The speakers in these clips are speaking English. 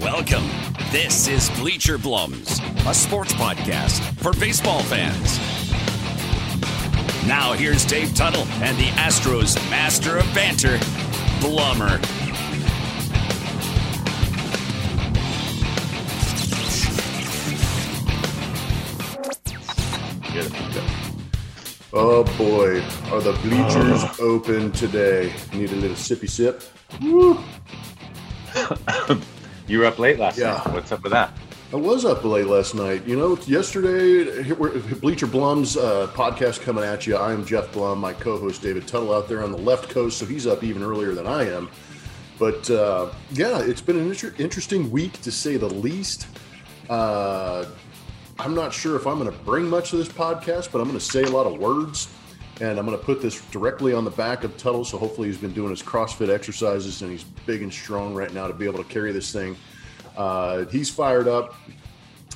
Welcome. This is Bleacher Blums, a sports podcast for baseball fans. Now here's Dave Tuttle and the Astros master of banter, Blummer. Oh boy, are the bleachers open today? Need a little sippy sip? You were up late last Yeah. night. What's up with that? I was up late last night. You know, yesterday, Bleacher Blum's uh, podcast coming at you. I am Jeff Blum, my co host David Tuttle out there on the left coast, so he's up even earlier than I am. But uh, yeah, it's been an inter- interesting week to say the least. Uh, I'm not sure if I'm going to bring much to this podcast, but I'm going to say a lot of words. And I'm going to put this directly on the back of Tuttle. So hopefully he's been doing his CrossFit exercises and he's big and strong right now to be able to carry this thing. Uh, he's fired up.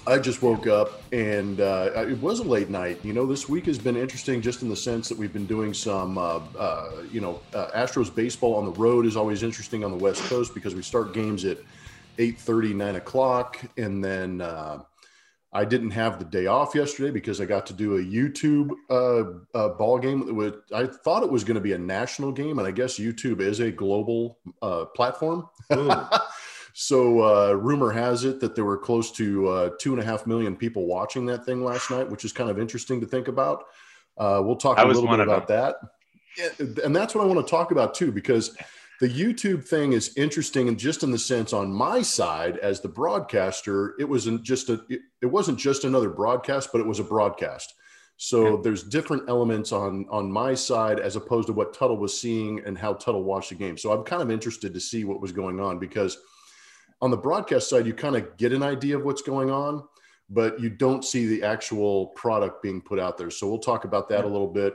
I just woke up and uh, it was a late night. You know, this week has been interesting just in the sense that we've been doing some, uh, uh, you know, uh, Astros baseball on the road is always interesting on the West Coast because we start games at 8.30, 9 o'clock. And then uh, I didn't have the day off yesterday because I got to do a YouTube uh, uh, ball game. With, I thought it was going to be a national game, and I guess YouTube is a global uh, platform. so, uh, rumor has it that there were close to uh, two and a half million people watching that thing last night, which is kind of interesting to think about. Uh, we'll talk I a little bit about that. And that's what I want to talk about too, because the YouTube thing is interesting, and just in the sense on my side as the broadcaster, it wasn't just a it, it wasn't just another broadcast, but it was a broadcast. So there's different elements on on my side as opposed to what Tuttle was seeing and how Tuttle watched the game. So I'm kind of interested to see what was going on because on the broadcast side, you kind of get an idea of what's going on, but you don't see the actual product being put out there. So we'll talk about that a little bit.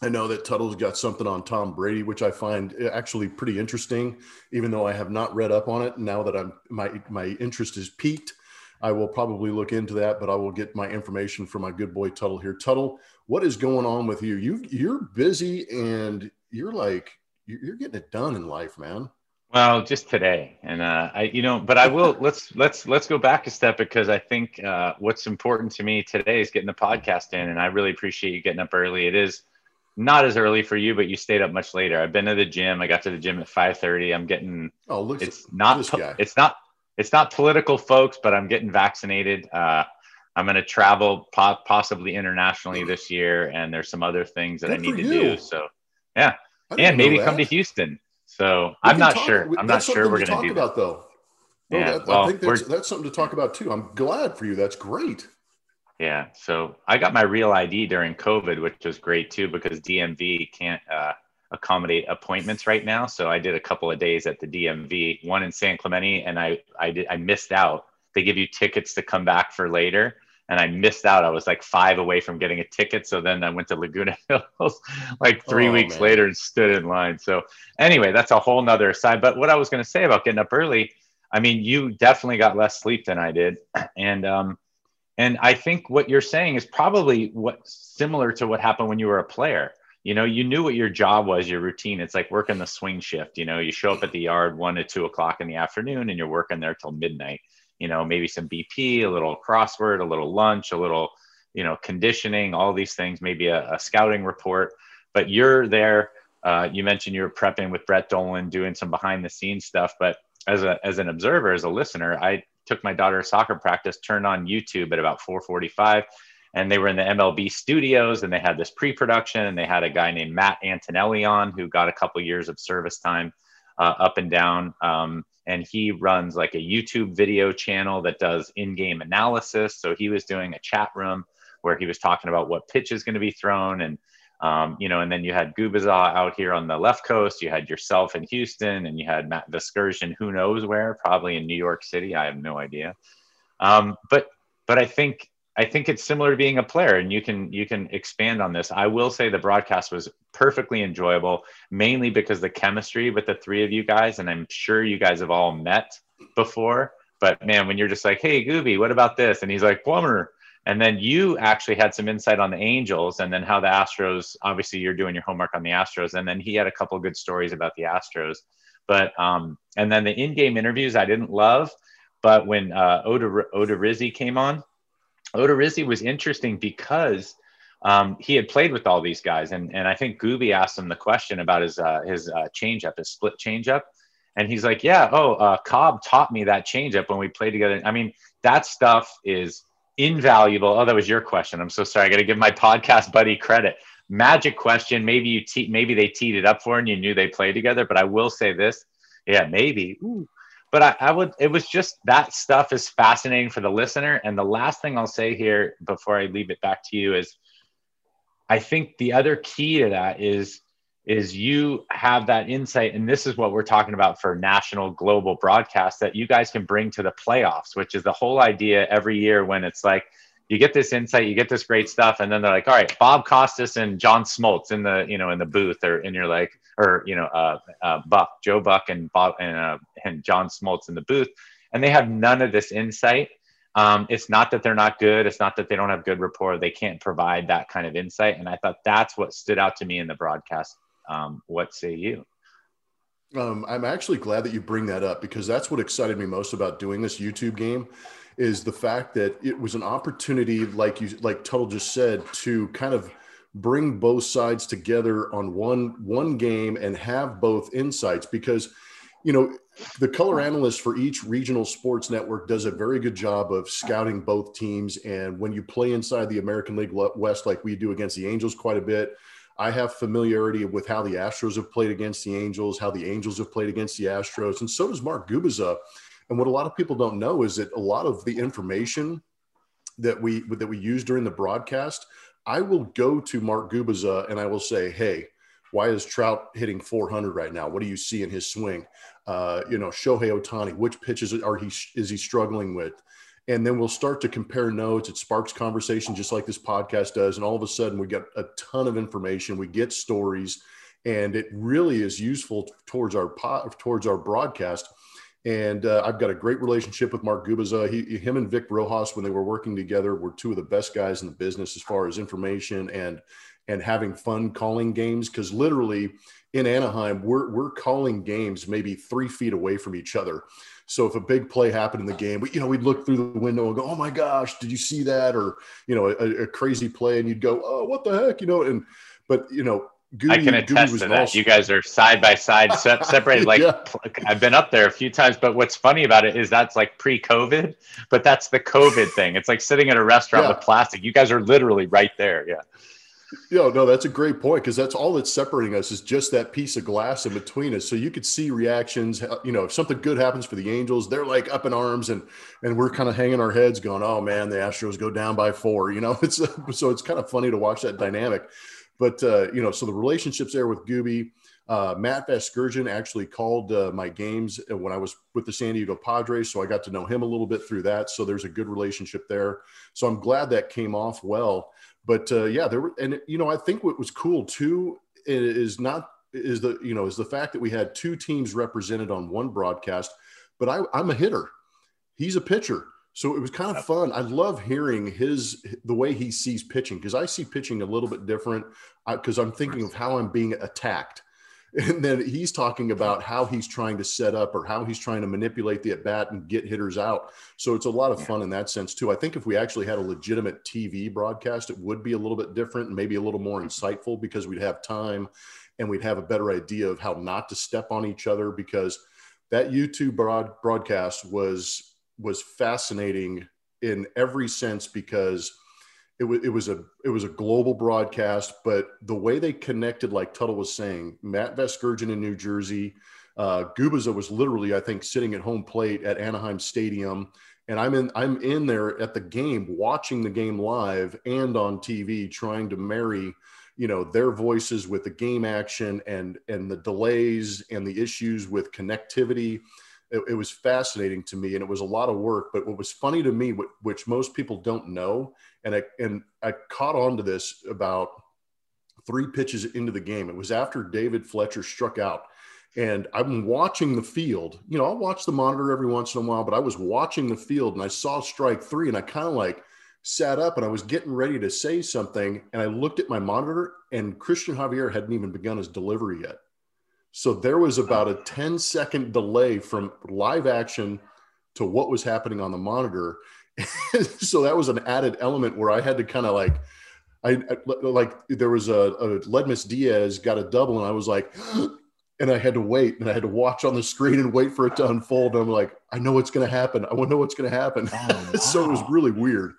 I know that Tuttle's got something on Tom Brady, which I find eh, actually pretty interesting, even though I have not read up on it. Now that I'm my my interest is peaked, I will probably look into that, but I will get my information from my good boy Tuttle here. Tuttle, what is going on with you? You you're busy and you're like you're getting it done in life, man. Well, just today, and uh, I, you know, but I will. let's let's let's go back a step because I think uh, what's important to me today is getting the podcast in, and I really appreciate you getting up early. It is not as early for you, but you stayed up much later. I've been to the gym. I got to the gym at five thirty. I'm getting. Oh, look, It's at not. this guy. It's not. It's not political, folks, but I'm getting vaccinated. Uh, I'm going to travel po- possibly internationally this year, and there's some other things that Good I need to you. do. So, yeah, and maybe come to. Houston. So I'm not talk- sure. we- I'm not that's sure we're going to talk do that. about though. No, Yeah, that, well, I think that's, that's something to talk about too. I'm glad for you. That's great. Yeah. So I got my real ID during COVID, which was great too, because DMV can't uh, accommodate appointments right now. So I did a couple of days at the DMV, one in San Clemente, and I I did I missed out. They give you tickets to come back for later. And I missed out. I was like five away from getting a ticket. So then I went to Laguna Hills like three Oh, weeks man. later and stood in line. So anyway, that's a whole nother side. But what I was going to say about getting up early, I mean, you definitely got less sleep than I did. And um, and I think what you're saying is probably what similar to what happened when you were a player. You know, you knew what your job was, your routine. It's like working the swing shift. You know, you show up at the yard one to two o'clock in the afternoon and you're working there till midnight. You know, maybe some BP, a little crossword, a little lunch, a little, you know, conditioning, all these things, maybe a, a scouting report. But you're there. Uh, you mentioned you were prepping with Brett Dolan, doing some behind the scenes stuff. But as a as an observer, as a listener, I took my daughter soccer practice, turned on YouTube at about 4:45, and they were in the MLB studios, and they had this pre-production, and they had a guy named Matt Antonelli on who got a couple years of service time uh, up and down, um, and he runs like a YouTube video channel that does in-game analysis. So he was doing a chat room where he was talking about what pitch is going to be thrown and um, you know, and then you had Gubicza out here on the left coast. You had yourself in Houston, and you had Matt Vasgersian, who knows where, probably in New York City. I have no idea. Um, but but I think I think it's similar to being a player, and you can you can expand on this. I will say the broadcast was perfectly enjoyable, mainly because the chemistry with the three of you guys, and I'm sure you guys have all met before. But man, when you're just like, "Hey, Gooby, what about this?" and he's like, "Blummer," and then you actually had some insight on the Angels, and then how the Astros. Obviously, you're doing your homework on the Astros, and then he had a couple good stories about the Astros. But um, and then the in-game interviews I didn't love But when uh, Oda Oda Rizzi came on, Odorizzi was interesting because um, he had played with all these guys, and and I think Gooby asked him the question about his uh, his uh, changeup, his split changeup, and he's like, "Yeah, oh, uh, Cobb taught me that changeup when we played together." I mean, that stuff is invaluable. Oh, that was your question. I'm so sorry. I got to give my podcast buddy credit. Magic question. Maybe you te- maybe they teed it up for and you knew they played together. But I will say this. Yeah, maybe. Ooh. But I, I would. It was just that stuff is fascinating for the listener. And the last thing I'll say here before I leave it back to you is, I think the other key to that is is you have that insight and this is what we're talking about for national global broadcast that you guys can bring to the playoffs which is the whole idea every year when it's like you get this insight you get this great stuff and then they're like all right bob costas and john smoltz in the you know in the booth or and you're like or you know uh, uh buck joe buck and bob and, uh, and john smoltz in the booth and they have none of this insight um, it's not that they're not good. It's not that they don't have good rapport. They can't provide that kind of insight. And I thought that's what stood out to me in the broadcast um, what say you? Um, I'm actually glad that you bring that up because that's what excited me most about doing this YouTube game is the fact that it was an opportunity, like you, like Tuttle just said, to kind of bring both sides together on one one game and have both insights because you know the color analyst for each regional sports network does a very good job of scouting both teams and when you play inside the american league west like we do against the angels quite a bit I have familiarity with how the Astros have played against the Angels, how the Angels have played against the Astros, and so does Mark Gubicza. And what a lot of people don't know is that a lot of the information that we that we use during the broadcast, I will go to Mark Gubicza and I will say, "Hey, why is Trout hitting 400 right now? What do you see in his swing? Uh, you know, Shohei Ohtani, which pitches are he is he struggling with? and then we'll start to compare notes. It sparks conversation just like this podcast does. And all of a sudden, we get a ton of information. We get stories, and it really is useful towards our towards our broadcast. And uh, I've got a great relationship with Mark Gubicza. He, him and Vic Rojas, when they were working together, were two of the best guys in the business as far as information and and having fun calling games. Because literally in Anaheim, we're we're calling games maybe three feet away from each other. So if a big play happened in the game, we, you know, we'd look through the window and go, "Oh my gosh, did you see that?" Or you know, a, a crazy play, and you'd go, "Oh, what the heck?" You know, and but you know, Goody, I can attest to that. Also- you guys are side by side, separated. Like yeah. I've been up there a few times, but what's funny about it is that's like pre-COVID, but that's the COVID thing. It's like sitting at a restaurant yeah. with plastic. You guys are literally right there. Yeah. Yeah, no, that's a great point because that's all that's separating us is just that piece of glass in between us. So you could see reactions. You know, if something good happens for the Angels, they're like up in arms, and and we're kind of hanging our heads, going, "Oh man, the Astros go down by four. You know, it's so it's kind of funny to watch that dynamic. But uh, you know, so the relationships there with Gooby. Uh, Matt Vasgersian actually called uh, my games when I was with the San Diego Padres, so I got to know him a little bit through that. So there's a good relationship there. So I'm glad that came off well but uh, yeah, there were, and you know, I think what was cool too is not is the you know is the fact that we had two teams represented on one broadcast. But I, I'm a hitter, he's a pitcher, so it was kind of fun. I love hearing his the way he sees pitching because I see pitching a little bit different uh, because I'm thinking of how I'm being attacked and then he's talking about how he's trying to set up or how he's trying to manipulate the at bat and get hitters out. So it's a lot of fun in that sense too. I think if we actually had a legitimate TV broadcast, it would be a little bit different and maybe a little more mm-hmm. insightful because we'd have time and we'd have a better idea of how not to step on each other because that YouTube broad, broadcast was was fascinating in every sense because it was it was a it was a global broadcast, but the way they connected, like Tuttle was saying, Matt Vasgersian in New Jersey, uh, Gubicza was literally, I think, sitting at home plate at Anaheim Stadium, and I'm in I'm in there at the game, watching the game live and on TV, trying to marry, you know, their voices with the game action and and the delays and the issues with connectivity. It, it was fascinating to me, and it was a lot of work. But what was funny to me, which most people don't know, and I and I caught on to this about three pitches into the game. It was after David Fletcher struck out. And I'm watching the field. You know, I'll watch the monitor every once in a while, but I was watching the field and I saw strike three and I kind of like sat up and I was getting ready to say something. And I looked at my monitor and christian Javier hadn't even begun his delivery yet. So there was about a 10 second delay from live action to what was happening on the monitor. so that was an added element where I had to kind of like, I like there was a, Aledmys Diaz got a double, and I was like, and I had to wait, and I had to watch on the screen and wait for it to unfold. And I'm like, I know what's going to happen. I want to know what's going to happen. Oh, wow. so it was really weird.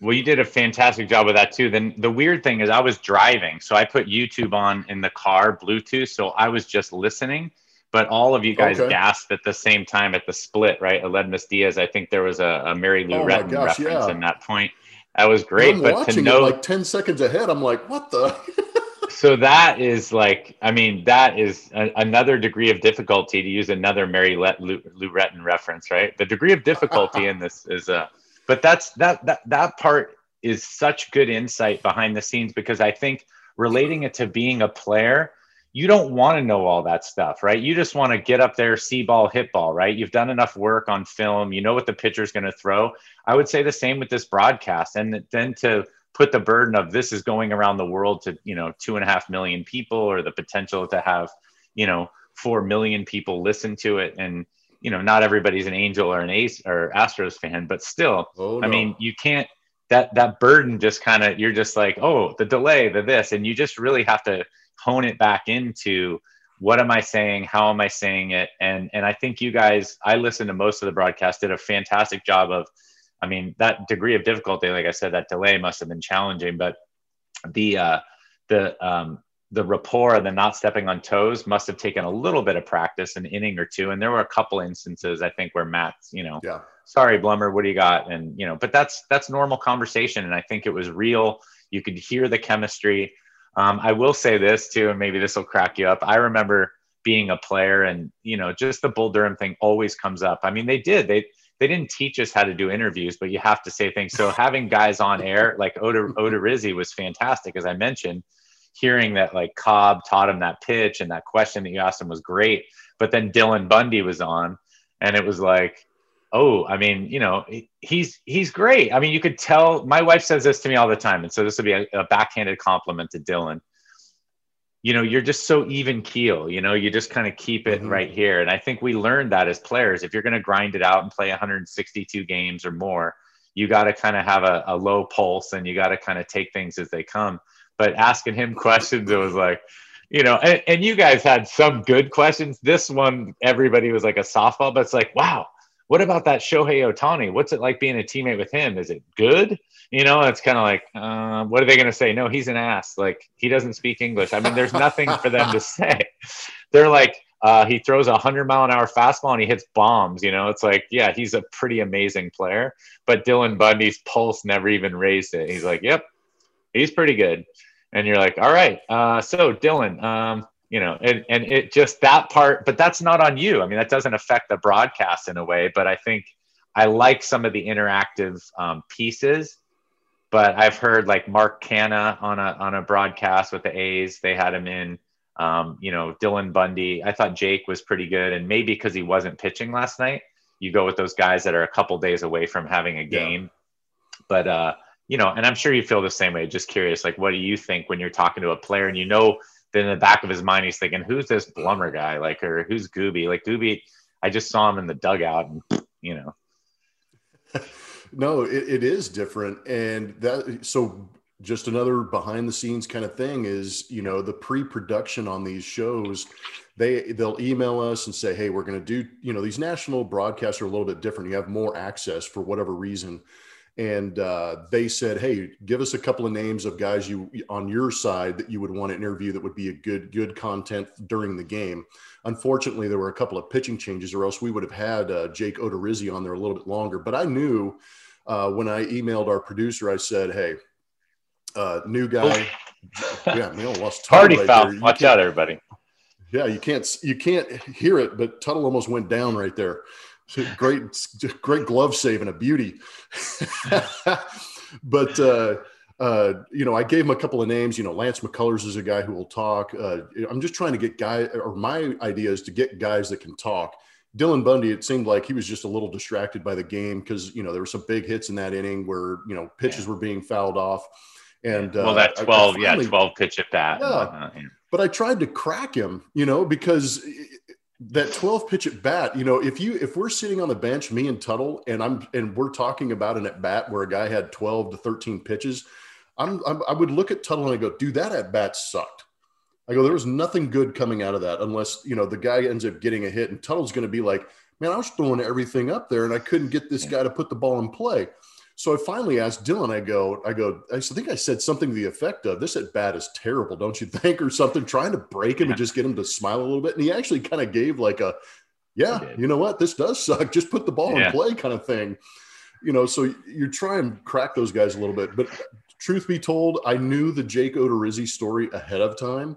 Well, you did a fantastic job with that too. Then the weird thing is, I was driving, so I put YouTube on in the car, Bluetooth, so I was just listening. But all of you guys okay. gasped at the same time at the split, right? Aledmys Diaz. I think there was a, a Mary Lou oh Retton gosh, reference yeah. in that point. That was great. I'm but to know like 10 seconds ahead, I'm like, what the? so that is like, I mean, that is a, another degree of difficulty to use another Mary Let, Lou, Lou Retton reference, right? The degree of difficulty in this is, uh, but that's that that that part is such good insight behind the scenes because I think relating it to being a player, you don't want to know all that stuff, right? You just want to get up there, see ball, hit ball, right? You've done enough work on film, you know what the pitcher's going to throw. I would say the same with this broadcast, and then to put the burden of this is going around the world to you know two and a half million people, or the potential to have you know four million people listen to it, and you know not everybody's an Angel or an Ace or Astros fan, but still, oh, no. I mean, you can't that that burden just kind of you're just like oh the delay the this and you just really have to hone it back into what am i saying how am i saying it and and i think you guys i listened to most of the broadcast did a fantastic job of i mean that degree of difficulty like i said that delay must have been challenging but the uh the um the rapport and the not stepping on toes must have taken a little bit of practice an inning or two. And there were a couple instances i think where matt's you know yeah. Sorry blummer what do you got? And you know but that's that's normal conversation. And i think it was real. You could hear the chemistry. Um, i will say this too and maybe this will crack you up. I remember being a player and you know just the bull durham thing always comes up. I mean they did. They they didn't teach us how to do interviews but you have to say things. So having guys on air like oda oda rizzi was fantastic as i mentioned hearing that like cobb taught him that pitch and that question that you asked him was great but then dylan bundy was on and it was like oh, I mean, you know, he's he's great. I mean, you could tell. My wife says this to me all the time, and so this would be a, a backhanded compliment to Dylan. You know, you're just so even keel. You know, you just kind of keep it mm-hmm. right here, and I think we learned that as players. If you're going to grind it out and play 162 games or more, you got to kind of have a, a low pulse, and you got to kind of take things as they come. But asking him questions, it was like you know, and, and, you guys had some good questions. This one, everybody was like a softball, but it's like, wow, what about that Shohei Ohtani? What's it like being a teammate with him? Is it good? You know, it's kind of like, uh, what are they going to say? No, he's an ass. Like he doesn't speak English. I mean, there's nothing for them to say. They're like, uh, he throws a hundred mile an hour fastball and he hits bombs. You know, it's like, yeah, he's a pretty amazing player. But Dylan Bundy's pulse never even raised it. He's like, yep, he's pretty good. And you're like, all right. Uh, so Dylan, um, you know and, and it just that part but that's not on you i mean that doesn't affect the broadcast in a way but i think i like some of the interactive um, pieces but i've heard like mark Canha on a on a broadcast with the a's they had him in um, you know dylan bundy i thought jake was pretty good and maybe because he wasn't pitching last night you go with those guys that are a couple days away from having a game yeah. but uh you know and i'm sure you feel the same way just curious like what do you think when you're talking to a player and you know that in the back of his mind, he's thinking, "Who's this Blummer guy? Like, or who's Gooby? Like Gooby, I just saw him in the dugout, and you know." no, it, it is different, and that so just another behind the scenes kind of thing is you know the pre-production on these shows they they'll email us and say hey we're going to do you know these national broadcasts are a little bit different you have more access for whatever reason and uh, they said, "Hey, give us a couple of names of guys you on your side that you would want to interview that would be a good good content during the game." Unfortunately, there were a couple of pitching changes, or else we would have had uh, Jake Odorizzi on there a little bit longer. But I knew uh, when I emailed our producer, I said, "Hey, uh, new guy, yeah, man, lost party right foul. Watch out, everybody." Yeah, you can't you can't hear it, but Tuttle almost went down right there great, great glove save and a beauty. but uh, uh, you know, I gave him a couple of names. You know, Lance McCullers is a guy who will talk. Uh, I'm just trying to get guys, or my idea is to get guys that can talk. Dylan Bundy, it seemed like he was just a little distracted by the game because you know there were some big hits in that inning where you know pitches yeah. were being fouled off. And well, that 12, finally, yeah, 12 pitch at bat. Yeah, but I tried to crack him, you know, because that 12 pitch at bat, you know, if you if we're sitting on the bench, me and Tuttle, and I'm and we're talking about an at bat where a guy had 12 to 13 pitches, I'm, I'm i would look at Tuttle and I go, dude, that at bat sucked. I go, there was nothing good coming out of that unless you know the guy ends up getting a hit, and Tuttle's going to be like, man, I was throwing everything up there, and I couldn't get this guy to put the ball in play. So I finally asked Dylan, I go, I go, I think I said something to the effect of this at bat is terrible, don't you think? Or something, trying to break him and just get him to smile a little bit. And he actually kind of gave like a, yeah, you know what? This does suck. Just put the ball yeah. in play kind of thing. You know, so you try and crack those guys a little bit. But truth be told, I knew the Jake Odorizzi story ahead of time.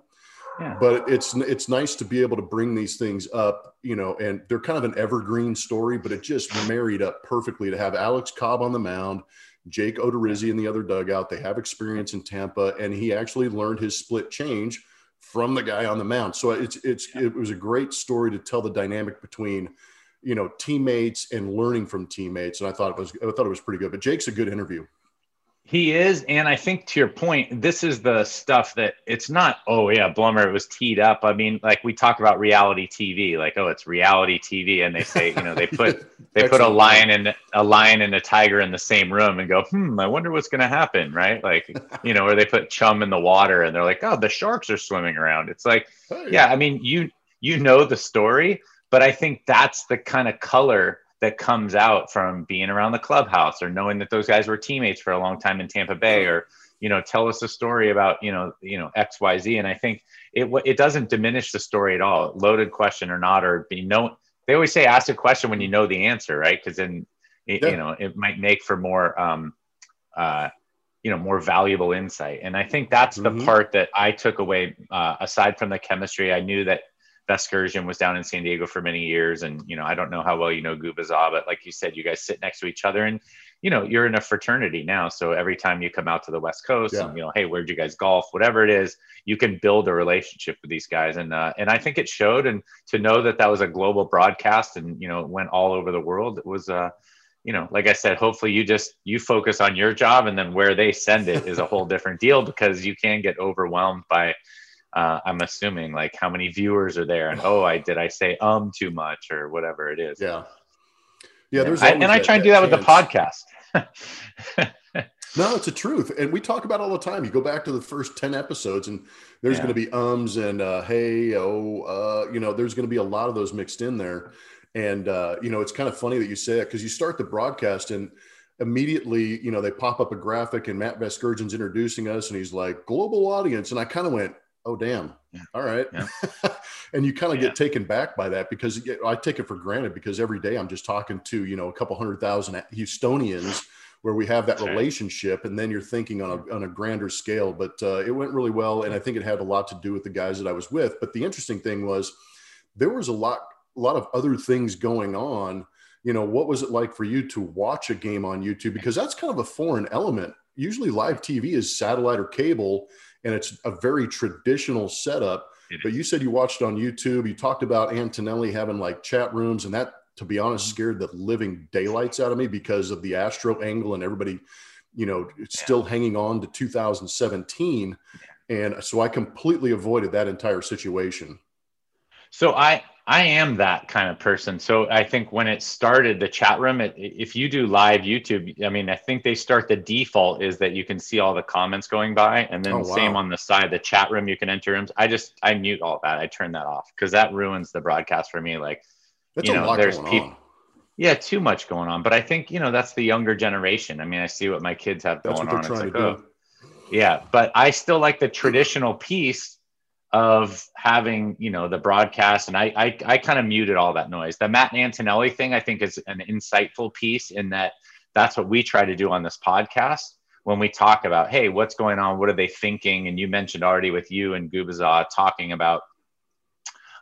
Yeah. But it's it's nice to be able to bring these things up, you know, and they're kind of an evergreen story, but it just married up perfectly to have Alex Cobb on the mound, Jake Odorizzi in the other dugout. They have experience in Tampa, and he actually learned his split change from the guy on the mound. So it's it's it was a great story to tell the dynamic between, you know, teammates and learning from teammates. And I thought it was I thought it was pretty good. But Jake's a good interview. He is, and I think to your point, this is the stuff that it's not. Oh yeah, Blummer, it was teed up. I mean, like we talk about reality TV, like oh, it's reality TV, and they say you know they put they put a lion and a lion and a tiger in the same room and go, hmm, I wonder what's going to happen, right? Like you know, or they put chum in the water and they're like, oh, the sharks are swimming around. It's like, oh, yeah. yeah, I mean, you you know the story, but I think that's the kind of color that comes out from being around the clubhouse or knowing that those guys were teammates for a long time in Tampa Bay or you know tell us a story about you know you know XYZ and I think it it doesn't diminish the story at all. Loaded question or not or be known they always say ask a question when you know the answer right? Because then it, yeah. you know it might make for more um uh you know more valuable insight. And i think that's the mm-hmm. part that i took away uh, aside from the chemistry. I knew that Vasgersian was down in San Diego for many years, and you know I don't know how well you know Gubicza, but like you said, you guys sit next to each other, and you know you're in a fraternity now. So every time you come out to the West Coast, yeah. and you know, hey, where'd you guys golf? Whatever it is, you can build a relationship with these guys, and uh, and I think it showed. And to know that that was a global broadcast, and you know, it went all over the world, it was. Uh, you know, like I said, hopefully you just you focus on your job, and then where they send it is a whole different deal because you can get overwhelmed by uh, I'm assuming like how many viewers are there and oh I did I say um too much or whatever it is. Yeah. Yeah, there's I, and I try and do that chance. with the podcast. no, it's a truth. And we talk about all the time. You go back to the first 10 episodes and there's yeah. going to be ums and uh, hey, oh, uh, you know, there's going to be a lot of those mixed in there. And, uh, you know, it's kind of funny that you say that because you start the broadcast and immediately, you know, they pop up a graphic and Matt Vasgersian's introducing us and he's like, global audience. And I kind of went, oh damn yeah. all right yeah. and you kind of yeah. get taken back by that because i take it for granted because every day i'm just talking to you know a couple hundred thousand houstonians where we have that That's relationship right. and then you're thinking on a, on a grander scale but uh, it went really well and i think it had a lot to do with the guys that i was with but the interesting thing was there was a lot a lot of other things going on you know what was it like for you to watch a game on youtube because that's kind of a foreign element usually live tv is satellite or cable and it's a very traditional setup. But you said you watched on YouTube. You talked about Antonelli having like chat rooms, and that, to be honest, mm-hmm. scared the living daylights out of me because of the Astro angle and everybody, you know, still hanging on to 2017. And so I completely avoided that entire situation. So I I am that kind of person. So I think when it started the chat room, it, if you do live YouTube, I mean, I think they start the default is that you can see all the comments going by, and then oh, wow. same on the side, the chat room you can enter rooms. I just I mute all that. I turn that off because that ruins the broadcast for me. Like, that's you know, there's people. Yeah, too much going on. But I think you know that's the younger generation. I mean, I see what my kids have that's going on. It's like, oh, yeah, but I still like the traditional piece of having you know the broadcast. And i i, I kind of muted all that noise. The matt antonelli thing i think is an insightful piece in that that's what we try to do on this podcast. When we talk about hey what's going on? What are they thinking? And you mentioned already with you and Gubicza talking about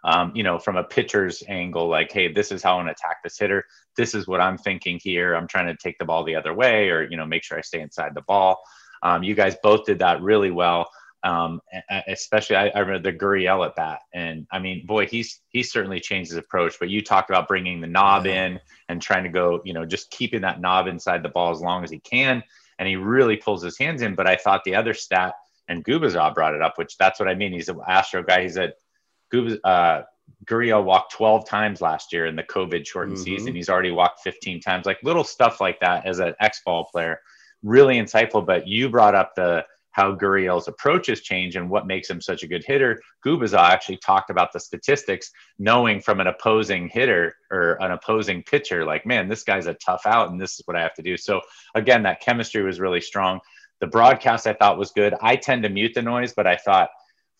um, you know from a pitcher's angle like hey this is how i want to attack this hitter. This is what i'm thinking here. I'm trying to take the ball the other way or you know make sure i stay inside the ball. Um, you guys both did that really well um, especially I, I, remember the Gurriel at bat, and I mean, boy, he's he's certainly changed his approach. But you talked about bringing the knob yeah. in and trying to go, you know, just keeping that knob inside the ball as long as he can, and he really pulls his hands in. But I thought the other stat, and Gubicza brought it up, which that's what I mean. He's an Astro guy. He's a Gubicza, uh, Gurriel walked 12 times last year in the COVID shortened mm-hmm. season. He's already walked 15 times, like little stuff like that as an X ball player. Really insightful. But you brought up the how Gurriel's approach has changed and what makes him such a good hitter. Gubicza actually talked about the statistics, knowing from an opposing hitter or an opposing pitcher, like, man, this guy's a tough out and this is what I have to do. So, again, that chemistry was really strong. The broadcast I thought was good. I tend to mute the noise, but I thought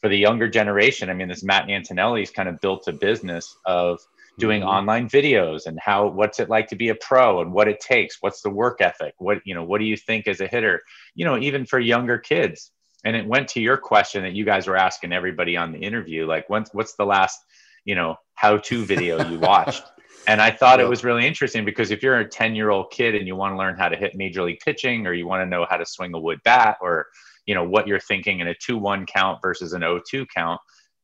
for the younger generation, I mean, this Matt Antonelli's kind of built a business of doing mm-hmm. online videos and how what's it like to be a pro and what it takes what's the work ethic what you know what do you think as a hitter you know even for younger kids. And it went to your question that you guys were asking everybody on the interview like what's what's the last you know how to video you watched? And i thought it was really interesting because if you're a 10 year old kid and you want to learn how to hit major league pitching or you want to know how to swing a wood bat or you know what you're thinking in a 2-1 count versus an 0-2 count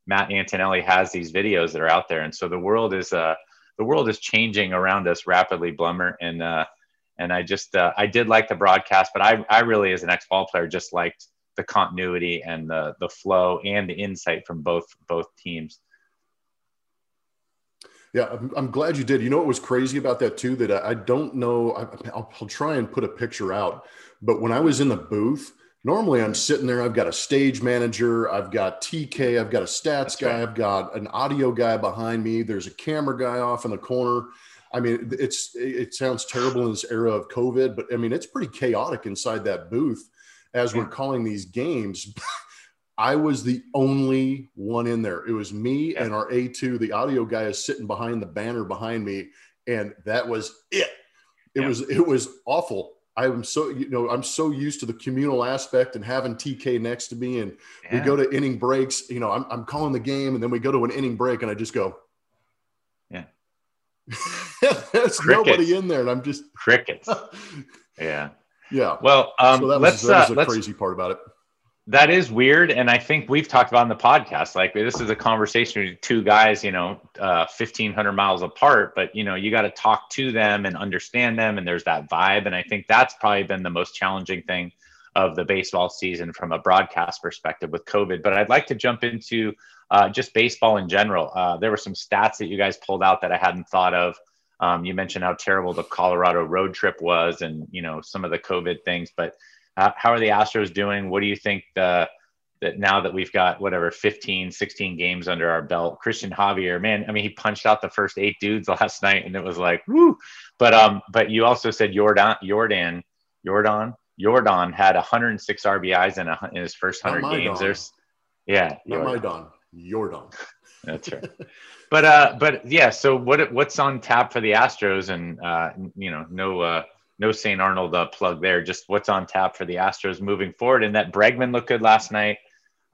Matt Antonelli has these videos that are out there, and so the world is uh, the world is changing around us rapidly, Blummer, and uh, and I just uh, I did like the broadcast, but I I really as an ex ball player just liked the continuity and the the flow and the insight from both both teams. Yeah, I'm, I'm glad you did. You know what was crazy about that too? That I, I don't know. I, I'll, I'll try and put a picture out. But when I was in the booth, normally I'm sitting there, I've got a stage manager, I've got TK, I've got a stats That's guy, right. I've got an audio guy behind me, there's a camera guy off in the corner. I mean, it's it sounds terrible in this era of COVID, but I mean, it's pretty chaotic inside that booth as we're calling these games. I was the only one in there. It was me yeah. and our A2. The audio guy is sitting behind the banner behind me, and that was it. It yeah. was it was awful. I'm so you know I'm so used to the communal aspect and having TK next to me, and yeah. we go to inning breaks. You know, I'm I'm calling the game, and then we go to an inning break, and I just go, yeah. There's crickets. nobody in there, and I'm just crickets. yeah. Yeah. Well, um, so that was, let's, that was the uh, crazy part about it that is weird and i think we've talked about on the podcast. Like this is a conversation with two guys you know uh, 1500 miles apart but you know you got to talk to them and understand them and there's that vibe and i think that's probably been the most challenging thing of the baseball season from a broadcast perspective with covid. But i'd like to jump into uh, just baseball in general. Uh, there were some stats that you guys pulled out that i hadn't thought of. Um, you mentioned how terrible the colorado road trip was and you know some of the covid things but uh, how are the Astros doing? What do you think the, that now that we've got whatever 15, 16 games under our belt, Christian Javier, man, I mean, he punched out the first eight dudes last night and it was like, woo. But, um, but you also said Yordan, Yordan, Yordan, Yordan had 106 RBIs in, a, in his first 100 games. Don. There's, yeah. Not Yordan. my Don, Yordan. That's right. but, uh, but yeah, so what, what's on tap for the Astros and, uh, you know, no, uh, no St. Arnold uh, plug there. Just what's on tap for the Astros moving forward. And that Bregman looked good last night.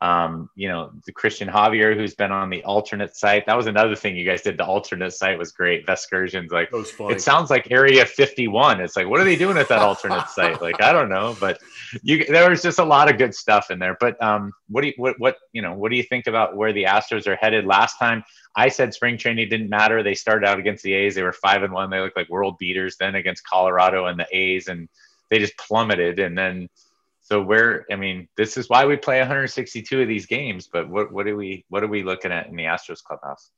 Um, you know, the Christian Javier, who's been on the alternate site. That was another thing you guys did. The alternate site was great. Vasgersian's, like it sounds like Area 51. It's like, what are they doing at that alternate site? Like, I don't know, but you there was just a lot of good stuff in there. But um, what do you what what you know, what do you think about where the Astros are headed? Last time I said spring training didn't matter. They started out against the A's. They were five and one. They looked like world beaters. Then against Colorado and the A's, and they just plummeted. And then so where I mean, this is why we play 162 of these games. But what what are we what are we looking at in the Astros clubhouse?